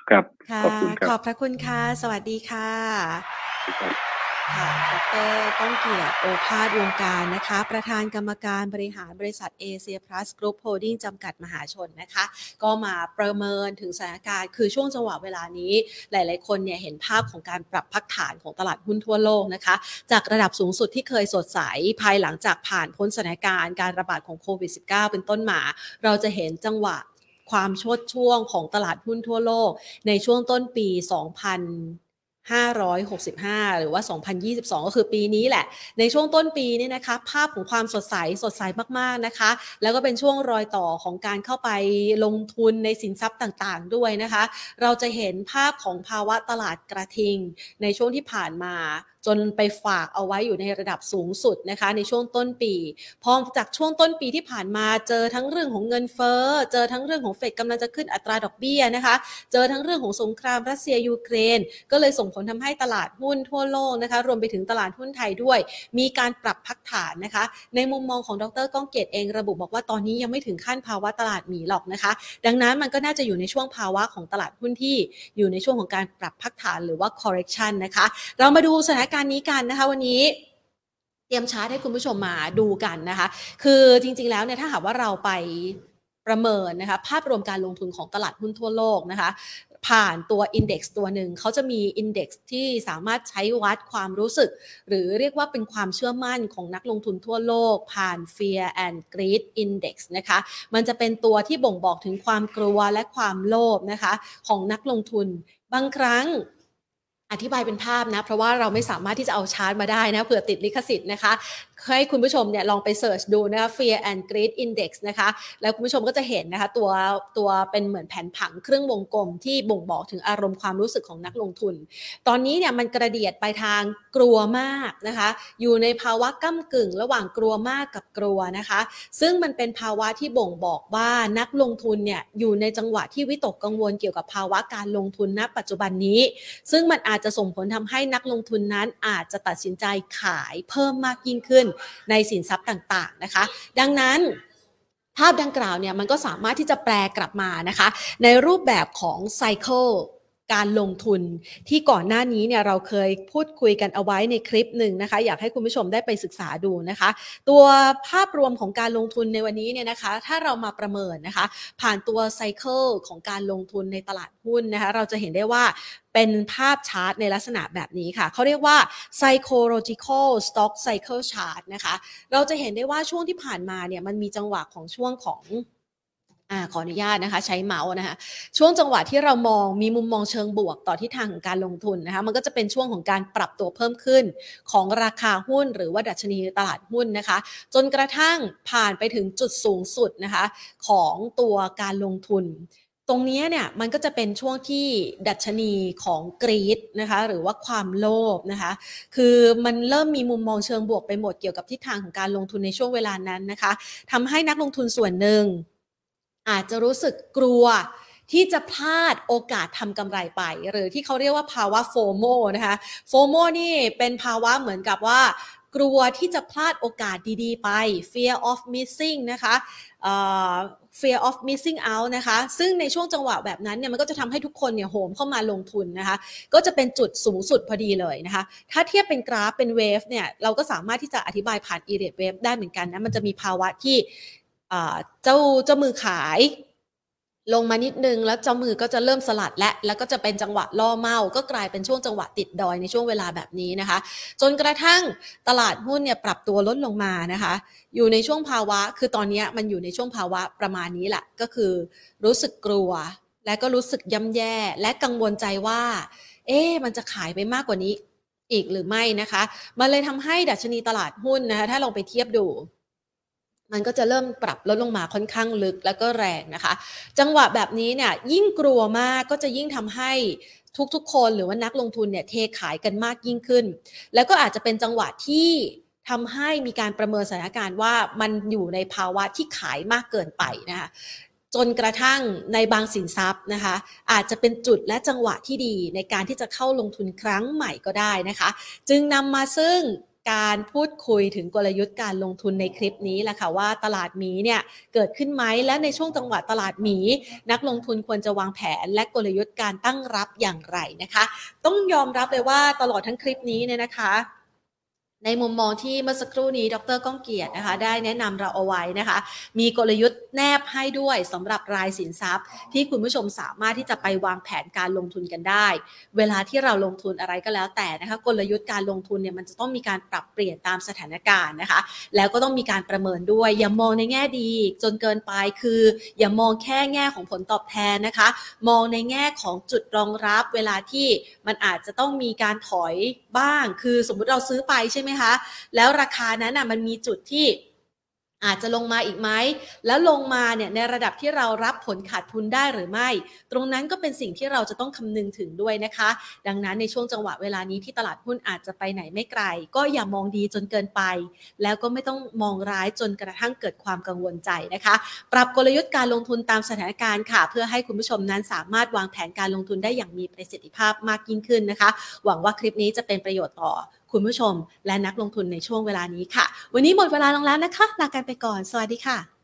B: ครับ
A: ค่ะ
B: ขอบคุณครับ
A: ขอบพระคุณค่ะ สวัสดีค่ะ
B: ค่ะ
A: ดรก้องเกียรติโอภาสวงการนะคะ ประธานกรรมการบริหารบริษัทเอเชียพลัสกรุ๊ปโฮลดิ้งจำกัดมหาชนนะคะ ก็มาประเมินถึงสถานการณ์ คือช่วงจังหวะเวลานี้ หลาย ๆ คนเนี่ยเห็นภาพของการปรับพักฐานของตลาดหุ้นทั่วโลกนะคะ จากระดับสูงสุดที่เคยสดใส ภายหลังจากผ่านพ้นสถานการณ์การระบาดของโควิด -19 เป็นต้นมา เราจะเห็นจังหวะความชดช่วงของตลาดหุ้นทั่วโลก ในช่วงต้นปี 565 หรือว่า 2022 ก็คือปีนี้แหละ ในช่วงต้นปีนี่นะคะ ภาพของความสดใส สดใสมากๆนะคะ แล้วก็เป็นช่วงรอยต่อของการเข้าไปลงทุนในสินทรัพย์ต่างๆ ด้วยนะคะ เราจะเห็นภาพของภาวะตลาดกระทิง ในช่วงที่ผ่านมา จนไปฝากเอาไว้อยู่ในระดับสูงสุดนะคะ ในช่วงต้นปี พอจากช่วงต้นปีที่ผ่านมาเจอทั้งเรื่องของเงินเฟ้อ เจอทั้งเรื่องของเฟดกำลังจะขึ้นอัตราดอกเบี้ยนะคะ เจอทั้งเรื่องของสงครามรัสเซียยูเครน ก็เลยส่งผลทำให้ตลาดหุ้นทั่วโลกนะคะ รวมไปถึงตลาดหุ้นไทยด้วย มีการปรับพักฐานนะคะ ในมุมมองของดรก้องเกียรติเองระบุบอกว่าตอนนี้ยังไม่ถึงขั้นภาวะตลาดหมีหรอกนะคะ ดังนั้นมันก็น่าจะอยู่ในช่วงภาวะของตลาดหุ้นที่อยู่ในช่วงของการปรับพักฐานหรือว่า correction นะคะ เรามาดูสถานการณ์การนี้กันนะคะวันนี้เตรียมชาร์ตให้คุณผู้ชมมาดูกันนะคะ คือจริงๆแล้วเนี่ยถ้าหากว่าเราไปประเมินนะคะภาพรวมการลงทุนของตลาดหุ้นทั่วโลกนะคะ ผ่านตัว Index ตัวหนึ่งเขาจะมี Index ที่สามารถใช้วัดความรู้สึก หรือเรียกว่าเป็นความเชื่อมั่นของนักลงทุนทั่วโลก ผ่าน Fear and Greed Index นะคะมันจะเป็นตัวที่บ่งบอกถึงความกลัวและความโลภนะคะ ของนักลงทุนบางครั้ง อธิบายเป็นภาพนะ เพราะว่าเราไม่สามารถที่จะเอาชาร์ตมาได้นะเผื่อติดลิขสิทธิ์นะคะให้คุณผู้ชมเนี่ยลองไปเสิร์ชดูนะคะ Fear and Greed Index นะคะ แล้วคุณผู้ชมก็จะเห็นนะคะตัวตัวเป็นเหมือนแผนผังเครื่องวงกลมที่บ่งบอกถึงอารมณ์ความรู้สึกของนักลงทุน ตอนนี้เนี่ยมันกระเดียดไปทางกลัวมากนะคะ อยู่ในภาวะก้ากึ่งระหว่างกลัวมากกับกลัวนะคะ ซึ่งมันเป็นภาวะที่บ่งบอกว่านักลงทุนเนี่ยอยู่ในจังหวะที่วิตกกังวลเกี่ยวกับภาวะการลงทุนณ ปัจจุบันนี้ ซึ่งมันอาจจะส่งผลทำให้นักลงทุนนั้นอาจจะตัดสินใจขายเพิ่มมากยิ่งขึ้นในสินทรัพย์ต่างๆนะคะ ดังนั้นภาพดังกล่าวเนี่ยมันก็สามารถที่จะแปลกลับมานะคะ ในรูปแบบของไซเคิล การลงทุนที่ก่อนหน้านี้เนี่ยเราเคยพูดคุยกันเอาไว้ในคลิปหนึ่งนะคะ อยากให้คุณผู้ชมได้ไปศึกษาดูนะคะ ตัวภาพรวมของการลงทุนในวันนี้เนี่ยนะคะ ถ้าเรามาประเมินนะคะ ผ่านตัวไซเคิลของการลงทุนในตลาดหุ้นนะคะ เราจะเห็นได้ว่าเป็นภาพชาร์ตในลักษณะแบบนี้ค่ะ เขาเรียกว่า psychological stock cycle chart นะคะ เราจะเห็นได้ว่าช่วงที่ผ่านมาเนี่ยมันมีจังหวะของช่วงของ อ่าขออนุญาตนะคะ ใช้เมาส์นะคะช่วงจังหวะที่เรามองมีมุมมองเชิงบวกต่อทิศทางของการลงทุนนะคะมันก็จะเป็นช่วงของการปรับตัวเพิ่มขึ้น ของราคาหุ้นหรือว่าดัชนีตลาดหุ้นนะคะ จนกระทั่งผ่านไปถึงจุดสูงสุดนะคะ ของตัวการลงทุนตรงนี้เนี่ยมันก็จะเป็นช่วงที่ดัชนีของกรีดนะคะหรือว่าความโลภนะคะคือมันเริ่มมีมุมมองเชิงบวกไปหมดเกี่ยวกับทิศทางของการลงทุนในช่วงเวลานั้นนะคะทำให้นักลงทุนส่วนหนึ่ง อาจจะรู้สึกกลัวที่จะพลาดโอกาสทำกำไรไป หรือที่เขาเรียกว่าภาวะโฟโมนะคะโฟโมนี่เป็นภาวะเหมือนกับว่า กลัวที่จะพลาดโอกาสดีๆ ไป fear of missing นะคะเอ่อ fear of missing out นะคะ ซึ่งในช่วงจังหวะแบบนั้นเนี่ยมันก็จะทำให้ทุกคนเนี่ยโหมเข้ามาลงทุนนะคะ ก็จะเป็นจุดสูงสุดพอดีเลยนะคะ ถ้าเทียบเป็นกราฟเป็นเวฟเนี่ย เราก็สามารถที่จะอธิบายผ่าน e r a t e wave ได้เหมือนกันนะ มันจะมีภาวะที่ เจ้าเจ้ามือขายลงมานิดนึงแล้วเจ้ามือก็จะเริ่มสลัดและแล้วก็จะเป็นจังหวะล่อเมา ก็กลายเป็นช่วงจังหวะติดดอยในช่วงเวลาแบบนี้นะคะ จนกระทั่งตลาดหุ้นเนี่ยปรับตัวลดลงมานะคะ อยู่ในช่วงภาวะ คือตอนนี้มันอยู่ในช่วงภาวะประมาณนี้แหละ ก็คือรู้สึกกลัว และก็รู้สึกย่ำแย่และกังวลใจว่า เอ๊มันจะขายไปมากกว่านี้อีกหรือไม่นะคะ มันเลยทำให้ดัชนีตลาดหุ้นนะคะถ้าลองไปเทียบดู มันก็จะเริ่มปรับลดลงมาค่อนข้างลึกแล้วก็แรงนะคะ จังหวะแบบนี้เนี่ยยิ่งกลัวมากก็จะยิ่งทำให้ทุกๆ คนหรือว่านักลงทุนเนี่ยเทขายกันมากยิ่งขึ้น แล้วก็อาจจะเป็นจังหวะที่ทำให้มีการประเมินสถานการณ์ว่ามันอยู่ในภาวะที่ขายมากเกินไปนะคะจนกระทั่งในบางสินทรัพย์นะคะ อาจจะเป็นจุดและจังหวะที่ดีในการที่จะเข้าลงทุนครั้งใหม่ก็ได้นะคะ จึงนำมาซึ่ง การพูดคุยถึงกลยุทธ์การลงทุนในคลิปนี้แหละค่ะว่าตลาดหมีเนี่ยเกิดขึ้นไหมและในช่วงจังหวะตลาดหมี นักลงทุนควรจะวางแผน และกลยุทธ์การตั้งรับอย่างไรนะคะ ต้องยอมรับเลยว่าตลอดทั้งคลิปนี้เนี่ยนะคะ ในมุมมองที่เมื่อสักครู่นี้ดรก้องเกียรตินะคะ ได้แนะนำเราเอาไว้นะคะ มีกลยุทธ์แนบให้ด้วยสำหรับรายสินทรัพย์ ที่คุณผู้ชมสามารถที่จะไปวางแผนการลงทุนกันได้ เวลาที่เราลงทุนอะไรก็แล้วแต่นะคะ กลยุทธ์การลงทุนเนี่ยมันจะต้องมีการปรับเปลี่ยนตามสถานการณ์นะคะ แล้วก็ต้องมีการประเมินด้วย อย่ามองในแง่ดี จนเกินไปคือ อย่ามองแค่แง่ของผลตอบแทนนะคะ มองในแง่ของจุดรองรับ เวลาที่มันอาจจะต้องมีการถอย บ้าง คือสมมุติเราซื้อไปใช่ไหมคะ แล้วราคานั้นน่ะมันมีจุดที่ อาจจะลงมาอีกไหม แล้วลงมาเนี่ยในระดับที่เรารับผลขาดทุนได้หรือไม่ ตรงนั้นก็เป็นสิ่งที่เราจะต้องคำนึงถึงด้วยนะคะ ดังนั้นในช่วงจังหวะเวลานี้ที่ตลาดหุ้นอาจจะไปไหนไม่ไกล ก็อย่ามองดีจนเกินไป แล้วก็ไม่ต้องมองร้ายจนกระทั่งเกิดความกังวลใจนะคะ ปรับกลยุทธ์การลงทุนตามสถานการณ์ค่ะ เพื่อให้คุณผู้ชมนั้นสามารถวางแผนการลงทุนได้อย่างมีประสิทธิภาพมากยิ่งขึ้นนะคะ หวังว่าคลิปนี้จะเป็นประโยชน์ต่อ คุณผู้ชม และนักลงทุนในช่วงเวลานี้ค่ะ วันนี้หมดเวลาลงแล้วนะคะลากันไปก่อน สวัสดีค่ะ